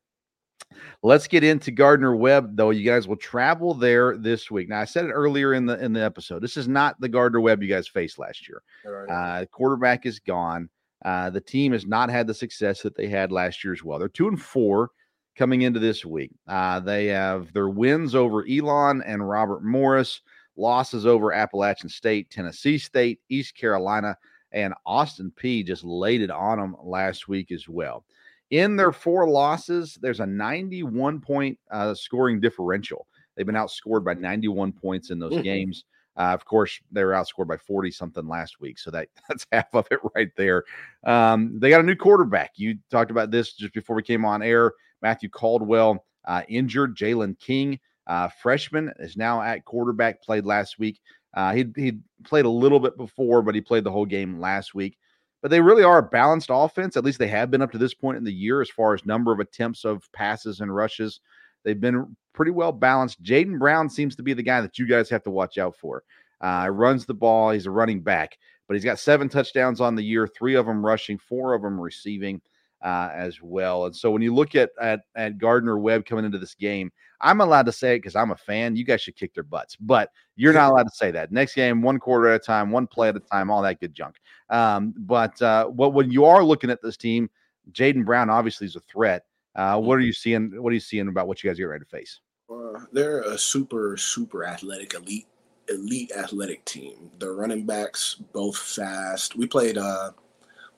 Speaker 1: Let's get into Gardner Webb, though. You guys will travel there this week. Now, I said it earlier in the in the episode. This is not the Gardner Webb you guys faced last year. Uh, quarterback is gone. Uh, the team has not had the success that they had last year as well. They're two and four coming into this week. Uh, they have their wins over Elon and Robert Morris, losses over Appalachian State, Tennessee State, East Carolina, and Austin Peay just laid it on them last week as well. In their four losses, there's a 91 point uh, scoring differential. They've been outscored by 91 points in those mm-hmm. games. Uh, of course, they were outscored by 40 something last week. So that, that's half of it right there. Um, they got a new quarterback. You talked about this just before we came on air. Matthew Caldwell uh, injured. Jalen King, uh, freshman, is now at quarterback, played last week. Uh, he he played a little bit before, but he played the whole game last week but they really are a balanced offense. At least they have been up to this point in the year as far as number of attempts of passes and rushes. They've been pretty well balanced. Jaden Brown seems to be the guy that you guys have to watch out for. Uh, runs the ball. He's a running back, but he's got seven touchdowns on the year, three of them rushing, four of them receiving uh, as well. And so when you look at, at at Gardner Webb coming into this game, I'm allowed to say it because I'm a fan. You guys should kick their butts, but you're not allowed to say that. Next game, one quarter at a time, one play at a time, all that good junk. Um, but uh, what when you are looking at this team, Jaden Brown obviously is a threat. Uh, what are you seeing? What are you seeing about what you guys get ready to face?
Speaker 2: Uh, they're a super, super athletic, elite, elite athletic team. Their running backs both fast. We played uh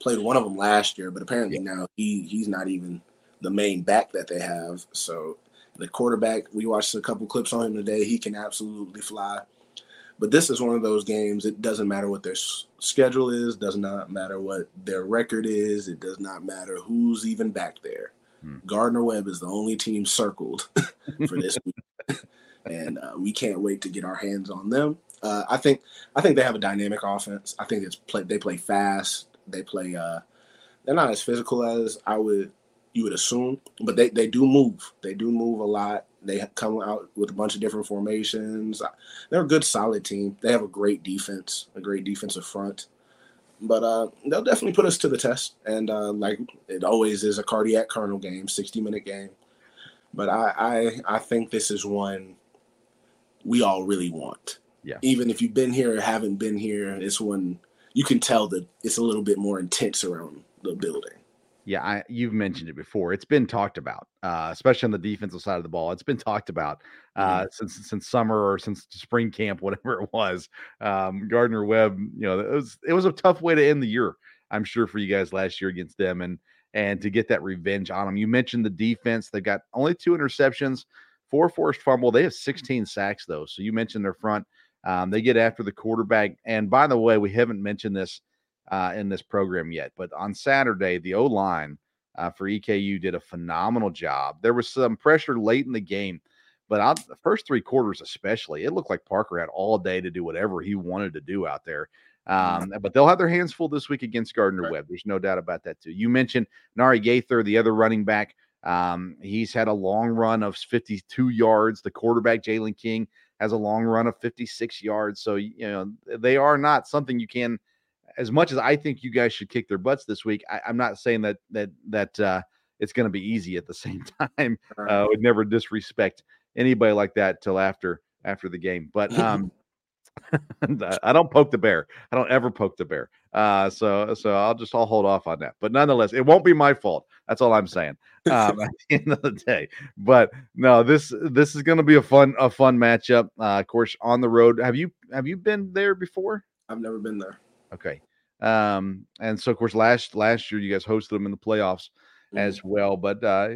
Speaker 2: played one of them last year, but apparently yeah. now he he's not even the main back that they have. So the quarterback, we watched a couple clips on him today. He can absolutely fly. But this is one of those games. It doesn't matter what their schedule is. Does not matter what their record is. It does not matter who's even back there. Hmm. Gardner Webb is the only team circled for this week, and uh, we can't wait to get our hands on them. Uh, I think I think they have a dynamic offense. I think it's play, they play fast. They play. Uh, they're not as physical as I would you would assume, but they, they do move. They do move a lot. They come out with a bunch of different formations. They're a good, solid team. They have a great defense, a great defensive front. But uh, they'll definitely put us to the test. And uh, like it always is, a cardiac Colonel game, sixty minute game. But I, I I think this is one we all really want.
Speaker 1: Yeah.
Speaker 2: Even if you've been here or haven't been here, it's one you can tell that it's a little bit more intense around the building.
Speaker 1: Yeah, I, you've mentioned it before. It's been talked about, uh, especially on the defensive side of the ball. It's been talked about uh, mm-hmm. since since summer or since spring camp, whatever it was. Um, Gardner Webb, you know, it was it was a tough way to end the year. I'm sure for you guys last year against them, and and to get that revenge on them. You mentioned the defense; they got only two interceptions, four forced fumble. They have 16 sacks though. So you mentioned their front. Um, they get after the quarterback. And by the way, we haven't mentioned this uh, in this program yet. But on Saturday, the O line uh, for EKU did a phenomenal job. There was some pressure late in the game, but out the first three quarters, especially, it looked like Parker had all day to do whatever he wanted to do out there. Mm-hmm. Um, but they'll have their hands full this week against Gardner right. Webb. There's no doubt about that, too. You mentioned Narii Gaither, the other running back. Um, he's had a long run of 52 yards. The quarterback, Jalen King, has a long run of 56 yards. So, you know, they are not something you can – as much as I think you guys should kick their butts this week, I, am not saying that that that uh, it's going to be easy at the same time. Uh, I would never disrespect anybody like that till after after the game. But um, I don't poke the bear. I don't ever poke the bear. Uh, so so I'll just I'll hold off on that. But nonetheless, it won't be my fault. That's all I'm saying. Um, at the end of the day. But no, this this is going to be a fun a fun matchup. Uh, of course, on the road. Have you have you been there before?
Speaker 2: I've never been there.
Speaker 1: Okay. Um, and so of course last last year you guys hosted them in the playoffs mm-hmm. as well. But uh,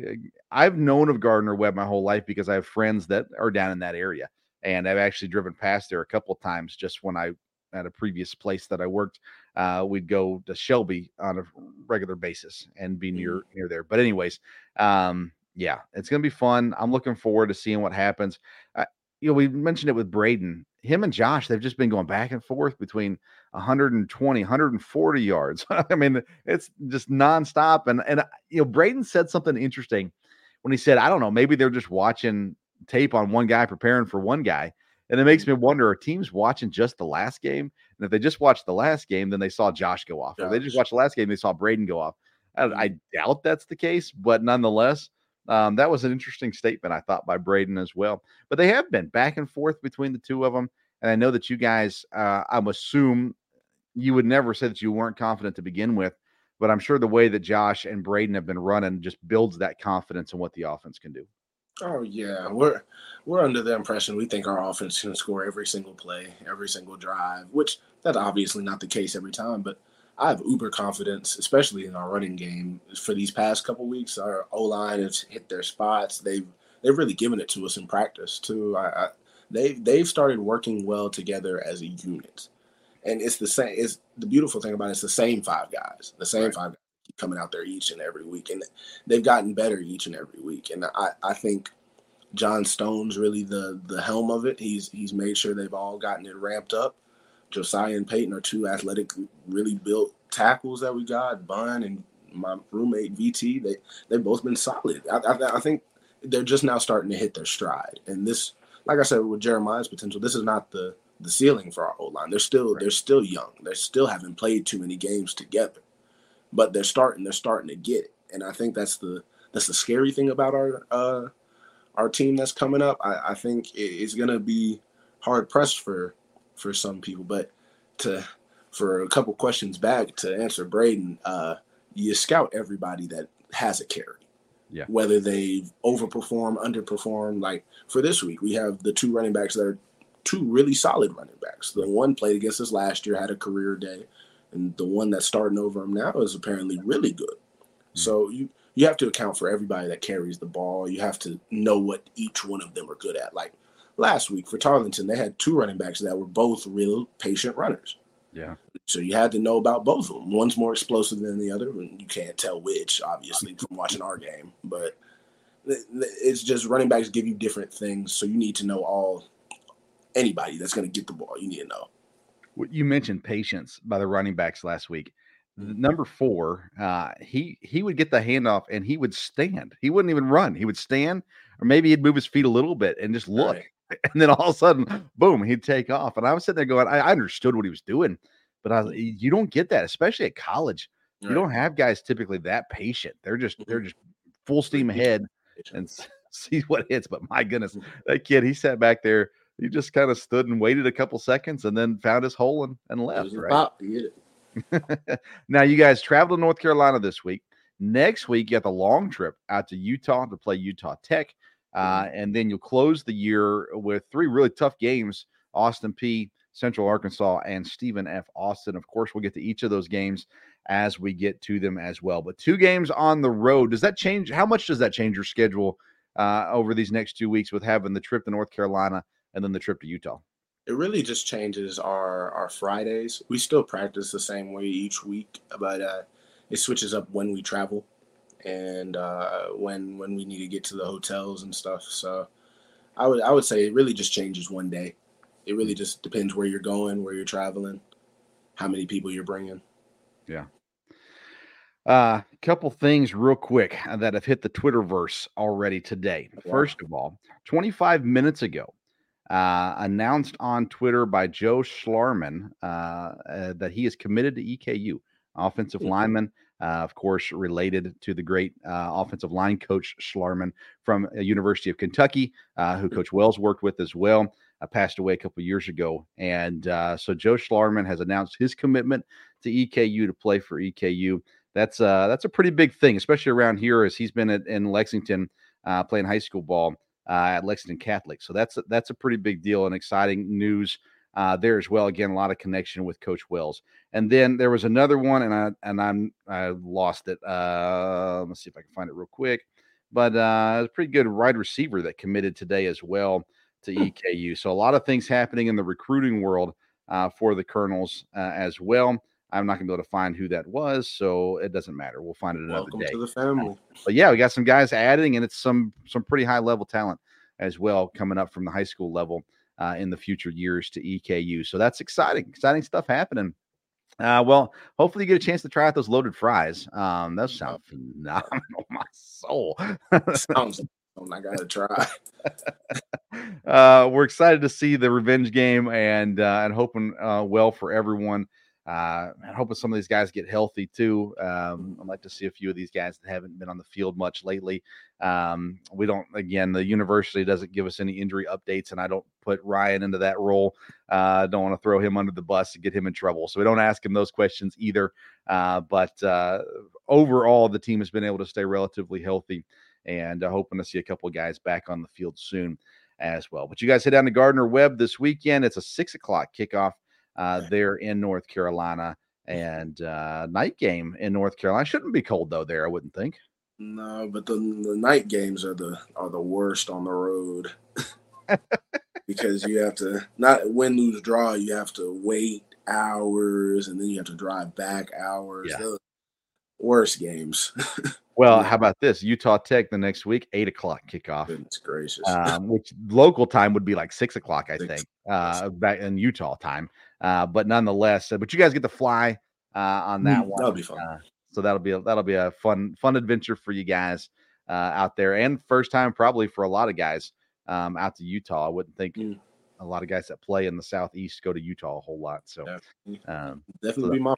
Speaker 1: I've known of Gardner Webb my whole life because I have friends that are down in that area, and I've actually driven past there a couple of times just when I at a previous place that I worked. Uh, we'd go to Shelby on a regular basis and be near mm-hmm. near there. But anyways, um, yeah, it's gonna be fun. I'm looking forward to seeing what happens. Uh, you know, we mentioned it with Braedon him and Josh, they've just been going back and forth between 120, 140 yards. I mean, it's just nonstop. And and you know, Braedon said something interesting when he said, I don't know, maybe they're just watching tape on one guy preparing for one guy. And it makes me wonder: Are teams watching just the last game? And if they just watched the last game, then they saw Josh go off. Josh. If they just watched the last game, they saw Braedon go off. I, I doubt that's the case, but nonetheless, um, that was an interesting statement, I thought, by Braedon as well. But they have been back and forth between the two of them. And I know that you guys, uh, I'm assume you would never say that you weren't confident to begin with, but I'm sure the way that Josh and Braedon have been running just builds that confidence in what the offense can do.
Speaker 2: Oh yeah, we're we're under the impression we think our offense can score every single play, every single drive, which that's obviously not the case every time, but I have uber confidence, especially in our running game. For these past couple weeks, our O line has hit their spots. They've they've really given it to us in practice too. I, I, they they've started working well together as a unit, and it's the same. It's the beautiful thing about it, it's the same five guys, the same right. five guys coming out there each and every week, and they've gotten better each and every week. And I I think John Stone's really the the helm of it. He's he's made sure they've all gotten it ramped up Josiah and Peyton are two athletic, really built tackles that we got. Bun and my roommate VT, they they've both been solid. I, I, I, think they're just now starting to hit their stride. And this, like I said, with Jeremiah's potential, this is not the the ceiling for our O line. They're still right. they're still young. They still haven't played too many games together, but they're starting. They're starting to get it. And I think that's the that's the scary thing about our uh, our team that's coming up. I, I think it's gonna be hard pressed for for some people. But to for a couple questions back to answer Braedon, uh, you scout everybody that has a carry.
Speaker 1: Yeah.
Speaker 2: Whether they overperform, underperform. Like for this week, we have the two running backs that are two really solid running backs. The one played against us last year, had a career day, and the one that's starting over him now is apparently really good. Mm-hmm. So you you have to account for everybody that carries the ball. You have to know what each one of them are good at. Like last week for Tarleton, they had two running backs that were both real patient runners.
Speaker 1: Yeah.
Speaker 2: So you had to know about both of them. One's more explosive than the other, and you can't tell which, obviously, from watching our game. But it's just running backs give you different things, so you need to know all anybody that's going to get the ball. You need to know.
Speaker 1: You mentioned patience by the running backs last week. Number four, uh, he he would get the handoff and he would stand. He wouldn't even run. He would stand, or maybe he'd move his feet a little bit and just look. Right. and then all of a sudden, boom, he'd take off. And I was sitting there going, I, I understood what he was doing, but I was, you don't get that, especially at college. Right. You don't have guys typically that patient. They're just they're mm-hmm. just full steam ahead and see what hits. But my goodness, mm-hmm. that kid, he sat back there. He just kind of stood and waited a couple seconds and then found his hole and, and left. Right. now you guys travel to North Carolina this week. Next week, you got the long trip out to Utah to play Utah Tech. Uh, and then you'll close the year with three really tough games Austin Peay, Central Arkansas, and Stephen F. Austin. Of course, we'll get to each of those games as we get to them as well. But two games on the road, does that change? How much does that change your schedule uh, over these next two weeks with having the trip to North Carolina and then the trip to Utah?
Speaker 2: It really just changes our our Fridays. We still practice the same way each week, but uh, it switches up when we travel and uh, when when we need to get to the hotels and stuff. So I would I would say it really just changes one day. It really just depends where you're going, where you're traveling, how many people you're bringing.
Speaker 1: Yeah. A uh, couple things real quick that have hit the Twitterverse already today. First of all, 25 minutes ago, uh, announced on Twitter by Joe Schlarman uh, uh, that he is committed to EKU, offensive mm-hmm. lineman uh, of course, related to the great uh, offensive line coach Schlarman from University of Kentucky, uh, who Coach Wells worked with as well. Uh, passed away a couple years ago, and uh, so Joe Schlarman has announced his commitment to EKU to play for EKU. That's that's a pretty big thing, especially around here, as he's been at, in Lexington playing high school ball at Lexington Catholic. So that's that's a pretty big deal and exciting news uh, there as well. Again, a lot of connection with Coach Wells. And then there was another one, and I and I'm I lost it. Uh, let's see if I can find it real quick. But uh, a pretty good wide receiver that committed today as well to hmm. EKU. So a lot of things happening in the recruiting world uh, for the Colonels uh, as well. I'm not gonna be able to find who that was, so it doesn't matter. We'll find it another
Speaker 2: Welcome
Speaker 1: day.
Speaker 2: to the family.
Speaker 1: But yeah, we got some guys adding, and it's some some pretty high level talent as well coming up from the high school level uh, in the future years to EKU. So that's exciting, exciting stuff happening. Uh, well, hopefully you get a chance to try out those loaded fries. Um, those sound phenomenal, my soul.
Speaker 2: Sounds. I gotta try.
Speaker 1: uh, we're excited to see the revenge game and uh, and hoping uh, well for everyone. Uh, and hoping some of these guys get healthy too. Um, I'd like to see a few of these guys that haven't been on the field much lately. Um, we don't, again, the university doesn't give us any injury updates, and I don't put Ryan into that role. Uh, don't want to throw him under the bus and get him in trouble. So we don't ask him those questions either. Uh, but uh, overall, the team has been able to stay relatively healthy and uh, hoping to see a couple of guys back on the field soon as well. But you guys head down to Gardner Webb this weekend. It's a six o'clock kickoff uh, there in North Carolina and uh, night game in North Carolina. Shouldn't be cold though there, I wouldn't think.
Speaker 2: No, but the, the night games are the are the worst on the road because you have to not win lose draw. You have to wait hours and then you have to drive back hours.
Speaker 1: Yeah.
Speaker 2: The worst games.
Speaker 1: Well, how about this? Utah Tech the next week, eight o'clock kickoff.
Speaker 2: Goodness gracious.
Speaker 1: Um, which local time would be like six o'clock, I think, uh, back in Utah time. Uh, but nonetheless, uh, but you guys get to fly uh, on that
Speaker 2: Mm,
Speaker 1: one.
Speaker 2: that'll be fun.
Speaker 1: Uh, so that'll be a, that'll be a fun fun adventure for you guys uh, out there, and first time probably for a lot of guys um, out to Utah. I wouldn't think
Speaker 2: Mm.
Speaker 1: a lot of guys that play in the southeast go to Utah a whole lot. So
Speaker 2: Definitely.
Speaker 1: um,
Speaker 2: Definitely be my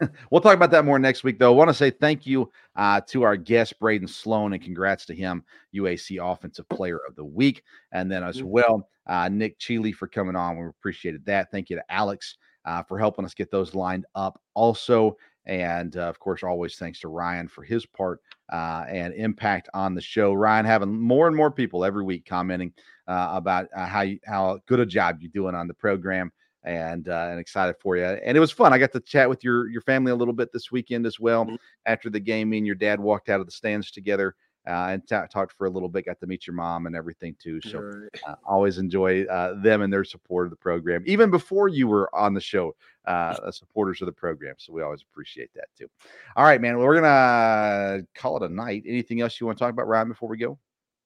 Speaker 1: We'll talk about that more next week, though. I want to say thank you uh, to our guest, Braedon Sloan, and congrats to him, UAC Offensive Player of the Week. And then, as
Speaker 2: Mhm.
Speaker 1: well, uh, Nic Cheeley for coming on. We appreciated that. Thank you to Alex uh, for helping us get those lined up, also. And uh, of course, always thanks to Ryan for his part uh, and impact on the show. Ryan having more and more people every week commenting uh, about uh, how you, how good a job you're doing on the program and uh, and excited for you. And it was fun. I got to chat with your your family a little bit this weekend as well.
Speaker 2: Mhm.
Speaker 1: After the game, me and your dad walked out of the stands together uh, and ta- talked for a little bit. Got to meet your mom and everything too. So
Speaker 2: Right.
Speaker 1: uh, always enjoy uh, them and their support of the program, even before you were on the show. Uh, uh, supporters of the program, so we always appreciate that too. All right, man. Well, we're gonna call it a night. Anything else you want to talk about, Ryan, before we go?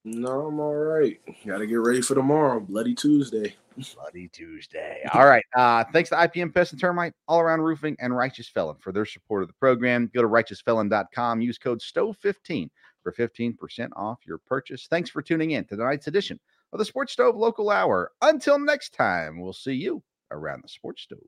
Speaker 2: No, I'm all right. Got to get ready for tomorrow, Bloody Tuesday.
Speaker 1: Bloody Tuesday. All right. Uh, thanks to IPM Pest and Termite, All Around Roofing, and Righteous Felon for their support of the program. Go to righteousfelon.com. Use code STOVE15 for 15% off your purchase. Thanks for tuning in to tonight's edition of the Sports Stove Local Hour. Until next time, we'll see you around the Sports Stove.